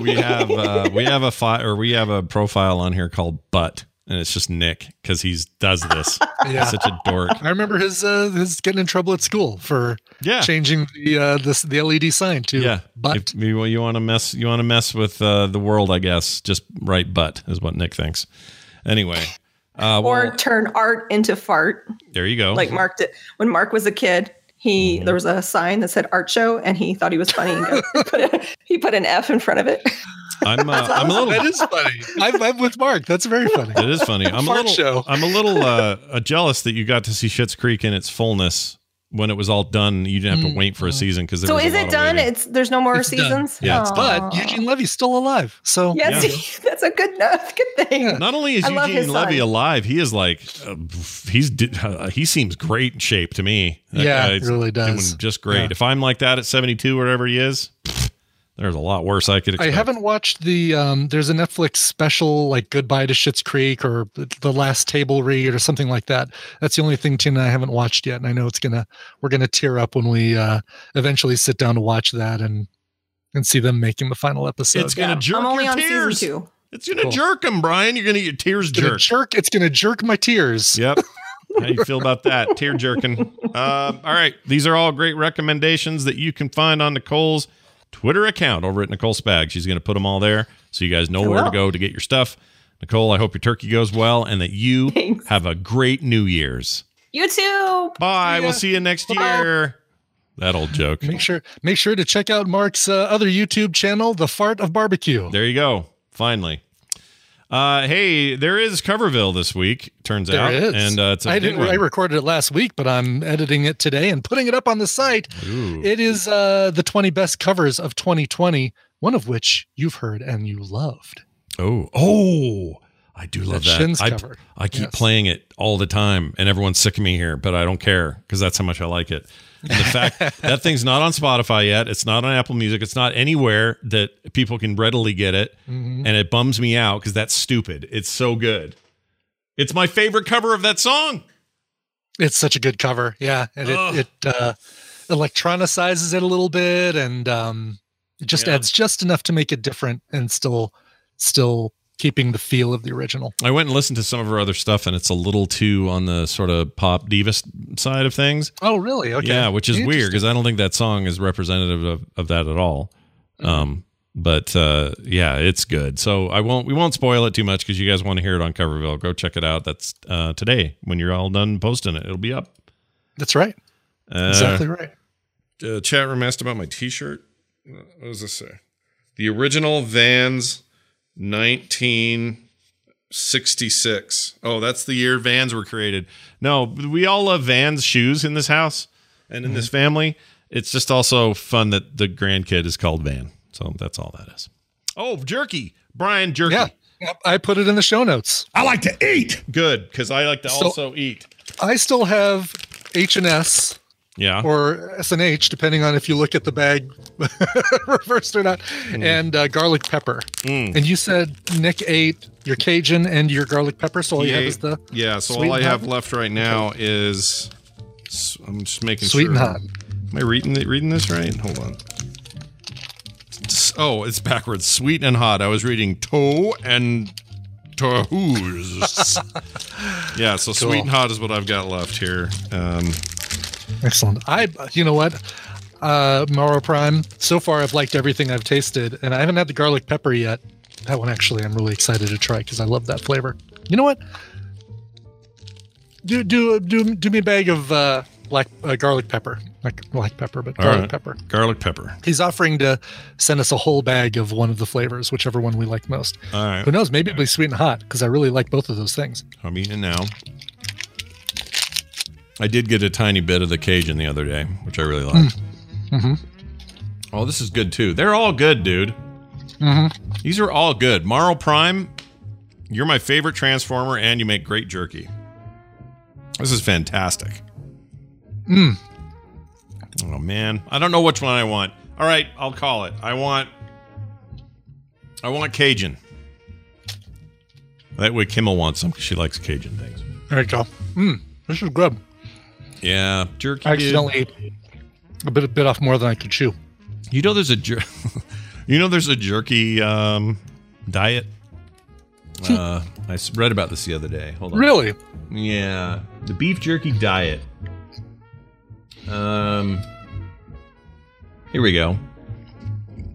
We have uh, we have a fi- or we have a profile on here called Butt, and it's just Nick because he's does this. Yeah. He's such a dork. I remember his uh, his getting in trouble at school for Yeah. changing the uh, this the LED sign to Yeah, but If you, you want to mess, you want to mess with uh, the world, I guess. Just write "butt" is what Nick thinks. Anyway, uh, well, or turn art into fart, there you go. like Mark did when Mark was a kid. He Mm-hmm. there was a sign that said art show, and he thought he was funny. And go, he, put a, he put an F in front of it. I'm uh, I'm a little. that is funny. I'm, I'm with Mark. That's very funny. It is funny. I'm a little. show. I'm a little uh, uh, jealous that you got to see Schitt's Creek in its fullness when it was all done. You didn't have to wait for a season because So is it done? It's there's no more It's done. seasons. Yeah, it's But Eugene Levy's still alive. So Yes, Yeah. that's a good enough good thing. Not only is I Eugene Levy son. alive, he is like uh, he's uh, he seems great in shape to me. That Yeah, guy's he really doing does. just great. Yeah. If I'm like that at 72 or whatever he is, there's a lot worse I could I haven't watched the um there's a Netflix special like Goodbye to Schitt's Creek or The Last Table Read or something like that. That's the only thing Tina and I haven't watched yet. And I know it's gonna we're gonna tear up when we uh eventually sit down to watch that and and see them making the final episode. It's gonna jerk I'm only your on tears. season two. It's gonna Cool. jerk them, Brian. You're gonna get your tears It's gonna jerk it's gonna jerk my tears. Yep. How you feel about that? Tear jerking. Um, all right. These are all great recommendations that you can find on Nicole's Twitter account over at Nicole Spag. She's going to put them all there so you guys know I where to go to get your stuff. Nicole, I hope your turkey goes well and that you have a great New Year's. You too. Bye. We'll see you next year. That old joke. Make sure make sure to check out Mark's uh, other YouTube channel, The Fart of Barbecue. There you go. Finally. Uh, hey, there is Coverville this week. Turns There out, is. and uh, it's a I didn't. one. I recorded it last week, but I'm editing it today and putting it up on the site. Ooh. It is uh, the 20 best covers of 2020, one of which you've heard and you loved. Oh, oh, I do love That that. I. I keep Yes. playing it all the time, and everyone's sick of me here, but I don't care because that's how much I like it. And the fact that thing's not on Spotify yet, it's not on Apple Music, it's not anywhere that people can readily get it, Mhm. and it bums me out because that's stupid. It's so good. It's my favorite cover of that song. It's such a good cover. Yeah. And it, it uh, electronicizes it a little bit and um, it just Yeah. adds just enough to make it different and still, still keeping the feel of the original. I went and listened to some of her other stuff, and it's a little too on the sort of pop diva side of things. Oh, really? Okay. Yeah, which is weird because I don't think that song is representative of, of that at all. Mm-hmm. Um, but uh, yeah, it's good. So I won't we won't spoil it too much because you guys want to hear it on Coverville. Go check it out. That's uh, today when you're all done posting it. It'll be up. That's right. Uh, exactly right. Uh, chat room asked about my T-shirt. What does this say? The original Vans, nineteen sixty-six. Oh, that's the year Vans were created. No, we all love Vans shoes in this house and in this Mm-hmm. family. It's just also fun that the grandkid is called Van. So that's all that is. Oh, jerky, Brian Jerky. Yeah. I put it in the show notes. I like to eat. Good, because I like to So- also eat. I still have H and S Yeah. or SNH, depending on if you look at the bag reversed or not, Hmm. and uh, garlic pepper. And you said Nick ate your Cajun and your garlic pepper, so all you have is the yeah. So all I have left right now is I'm just making Sweet sure. and hot. Am I reading reading this right? Hold on. Oh, it's backwards. Sweet and hot. I was reading toe and tohus. yeah. So Cool. sweet and hot is what I've got left here. Um, Excellent. I, you know what, uh, Maro Prime. So far, I've liked everything I've tasted, and I haven't had the garlic pepper yet. That one actually, I'm really excited to try because I love that flavor. You know what? Do do do do me a bag of uh, black uh, garlic pepper, like black pepper, but all garlic right. pepper. Garlic pepper. He's offering to send us a whole bag of one of the flavors, whichever one we like most. All right. Who knows? Maybe it'll be sweet and hot because I really like both of those things. I'm eating it now. I did get a tiny bit of the Cajun the other day, which I really liked. Mm-hmm. Oh, this is good too. They're all good, dude. Mm-hmm. These are all good. Marl Prime, you're my favorite Transformer, and you make great jerky. This is fantastic. Mm. Oh man, I don't know which one I want. All right, I'll call it. I want, I want Cajun. That way, Kimmel wants some because she likes Cajun things. There you go. Mm, this is good. Yeah, jerky. I accidentally ate a bit a bit off more than I could chew. You know, there's a jer- you know, there's a jerky um, diet. Uh, I read about this the other day. Hold on. Really? Yeah, the beef jerky diet. Um, here we go.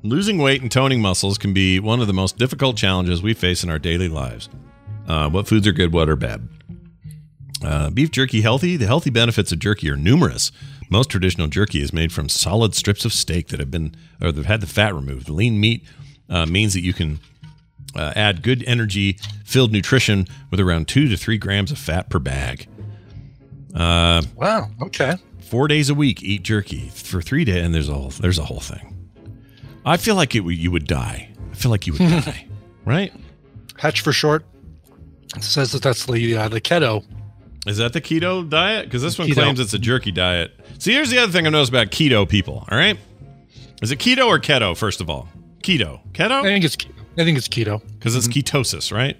Losing weight and toning muscles can be one of the most difficult challenges we face in our daily lives. Uh, what foods are good, what are bad? Uh, beef jerky healthy? The healthy benefits of jerky are numerous. Most traditional jerky is made from solid strips of steak that have been or they've had the fat removed. Lean meat uh, means that you can uh, add good energy filled nutrition with around two to three grams of fat per bag. Uh, Wow. Okay. four days a week eat jerky for three days, and there's a whole there's a whole thing. I feel like it, you would die. I feel like you would die, right? Hatch for short says that that's the uh, the keto. Is that the keto diet? Because this one Keto. claims it's a jerky diet. See, here's the other thing I noticed about keto people. All right, is it keto or keto? First of all, keto, keto. I think it's keto. I think it's keto because it's ketosis, right?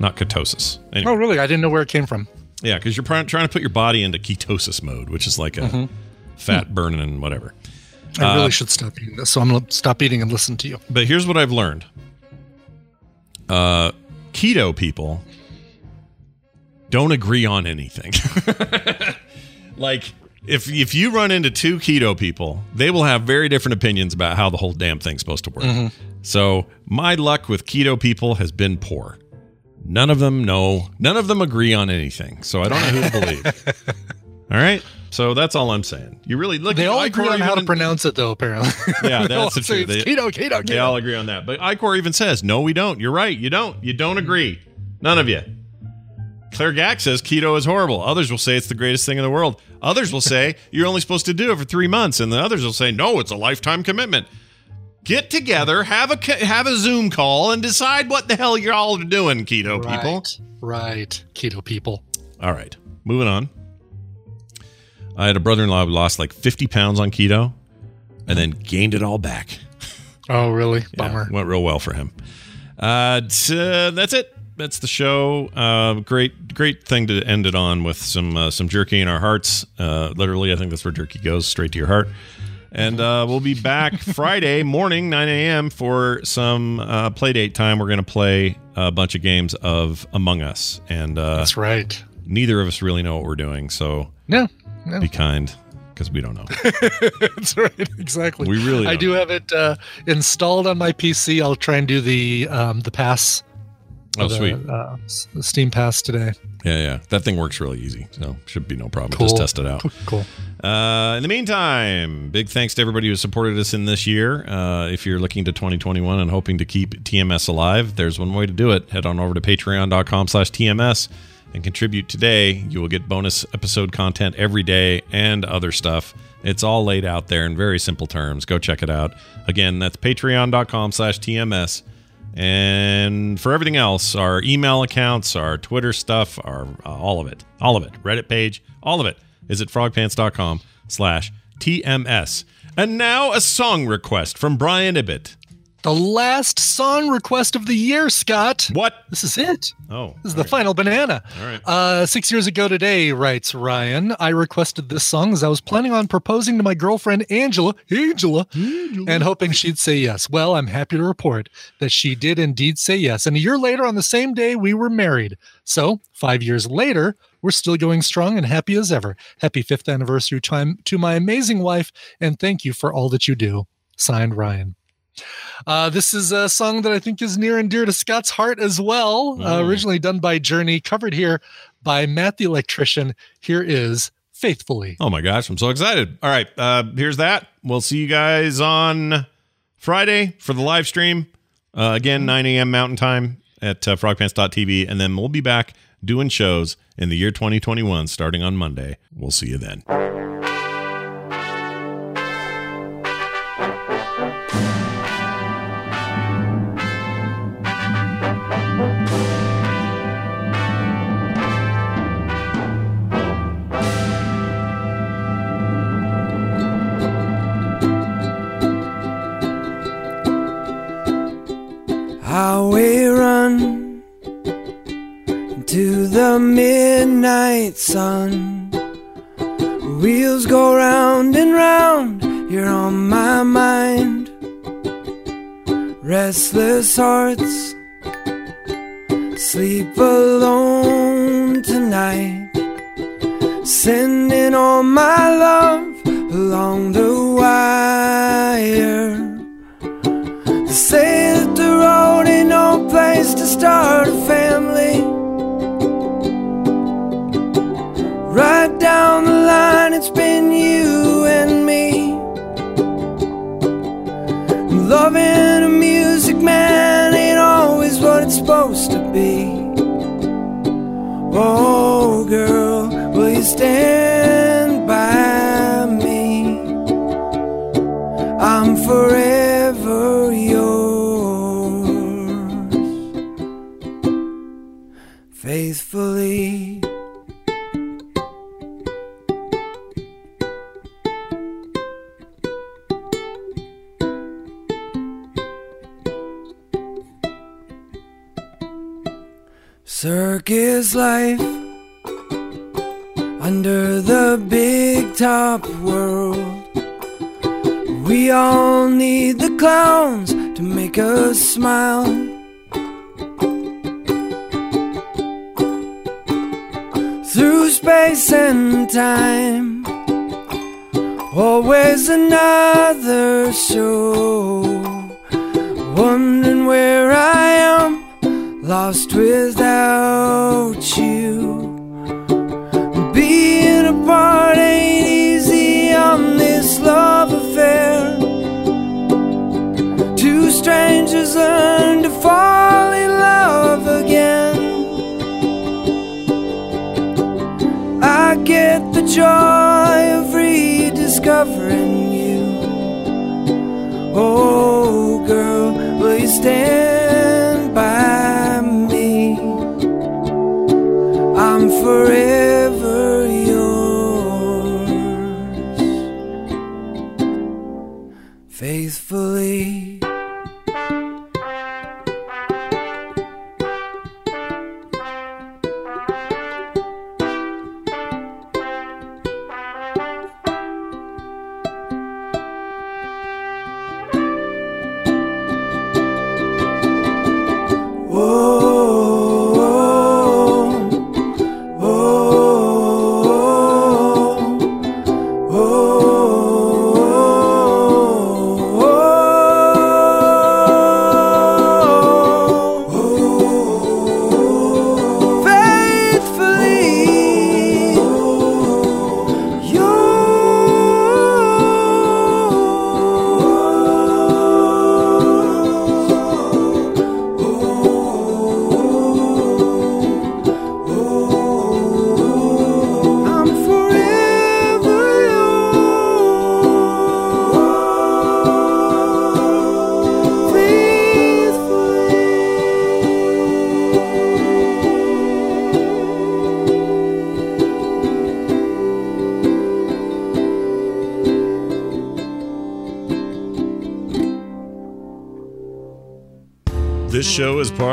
Not ketosis. Anyway. Oh, really? I didn't know where it came from. Yeah, because you're pr- trying to put your body into ketosis mode, which is like a Mhm. fat burning and whatever. I Uh, really should stop eating this, so I'm gonna stop eating and listen to you. But here's what I've learned. Uh, keto people don't agree on anything. like if if you run into two keto people, they will have very different opinions about how the whole damn thing's supposed to work. Mhm. So my luck with keto people has been poor. None of them know. None of them agree on anything. So I don't know who to believe. all right. So that's all I'm saying. You really look. They all Icor agree on how to pronounce it, though. Apparently, Yeah, that's the truth. They- keto, keto, They all agree on that. But Icor even says, no, we don't. You're right. You don't. You don't agree. None of you. Claire Gack says keto is horrible. Others will say it's the greatest thing in the world. Others will say you're only supposed to do it for three months, and the others will say no, it's a lifetime commitment. Get together, have a have a Zoom call, and decide what the hell you're all doing, keto people. Right, keto people. All right, moving on. I had a brother-in-law who lost like 50 pounds on keto, and then gained it all back. Oh, really? Yeah, Bummer. went real well for him. Uh, t- uh, that's it. That's the show. Uh, great, great thing to end it on with some uh, some jerky in our hearts. Uh, literally, I think that's where jerky goes, straight to your heart. And uh, we'll be back Friday morning, 9 a.m. for some uh, play date time. We're going to play a bunch of games of Among Us, and uh, That's right. Neither of us really know what we're doing, so No, no. be kind because we don't know. That's right. Exactly. We really I do have it uh, installed on my PC. I'll try and do the um, the pass. Oh, the, sweet. Uh, Steam Pass today. Yeah, yeah. That thing works really easy, so should be no problem. Cool. Just test it out. Cool. Uh, in the meantime, big thanks to everybody who supported us in this year. Uh, if you're looking to 2021 and hoping to keep TMS alive, there's one way to do it. Head on over to patreon.com slash TMS and contribute today. You will get bonus episode content every day and other stuff. It's all laid out there in very simple terms. Go check it out. Again, that's patreon.com slash TMS. And for everything else, our email accounts, our Twitter stuff, our uh, all of it, all of it, Reddit page, all of it is at frogpants.com slash TMS. And now a song request from Brian Ibbott. The last song request of the year, Scott. What? This is it. Oh, This is the final banana. All right. Uh, six years ago today, writes Ryan, I requested this song as I was planning on proposing to my girlfriend Angela, Angela, Angela, and hoping she'd say yes. Well, I'm happy to report that she did indeed say yes. And a year later, on the same day, we were married. So, five years later, we're still going strong and happy as ever. Happy fifth anniversary time to my amazing wife, and thank you for all that you do. Signed, Ryan. Uh, this is a song that I think is near and dear to Scott's heart as well. Uh, Mm. originally done by Journey, covered here by Matt the Electrician. Here is Faithfully. Oh my gosh, I'm so excited. All right, uh, here's that. We'll see you guys on Friday for the live stream. Uh, again, 9 a.m. Mountain Time at uh, frogpants.tv. And then we'll be back doing shows in the year 2021 starting on Monday. We'll see you then. Highway run to the midnight sun. Wheels go round and round, you're on my mind. Restless hearts sleep alone tonight. Sending all my love along the wire. Say place to start a family. Right down the line, it's been you and me. Loving a music man ain't always what it's supposed to be. Oh, girl, will you stand clowns to make us smile. Through space and time, always another show. Wondering where I am, lost without you. Strangers learn to fall in love again. I get the joy of rediscovering you. Oh, girl, will you stand by me? I'm forever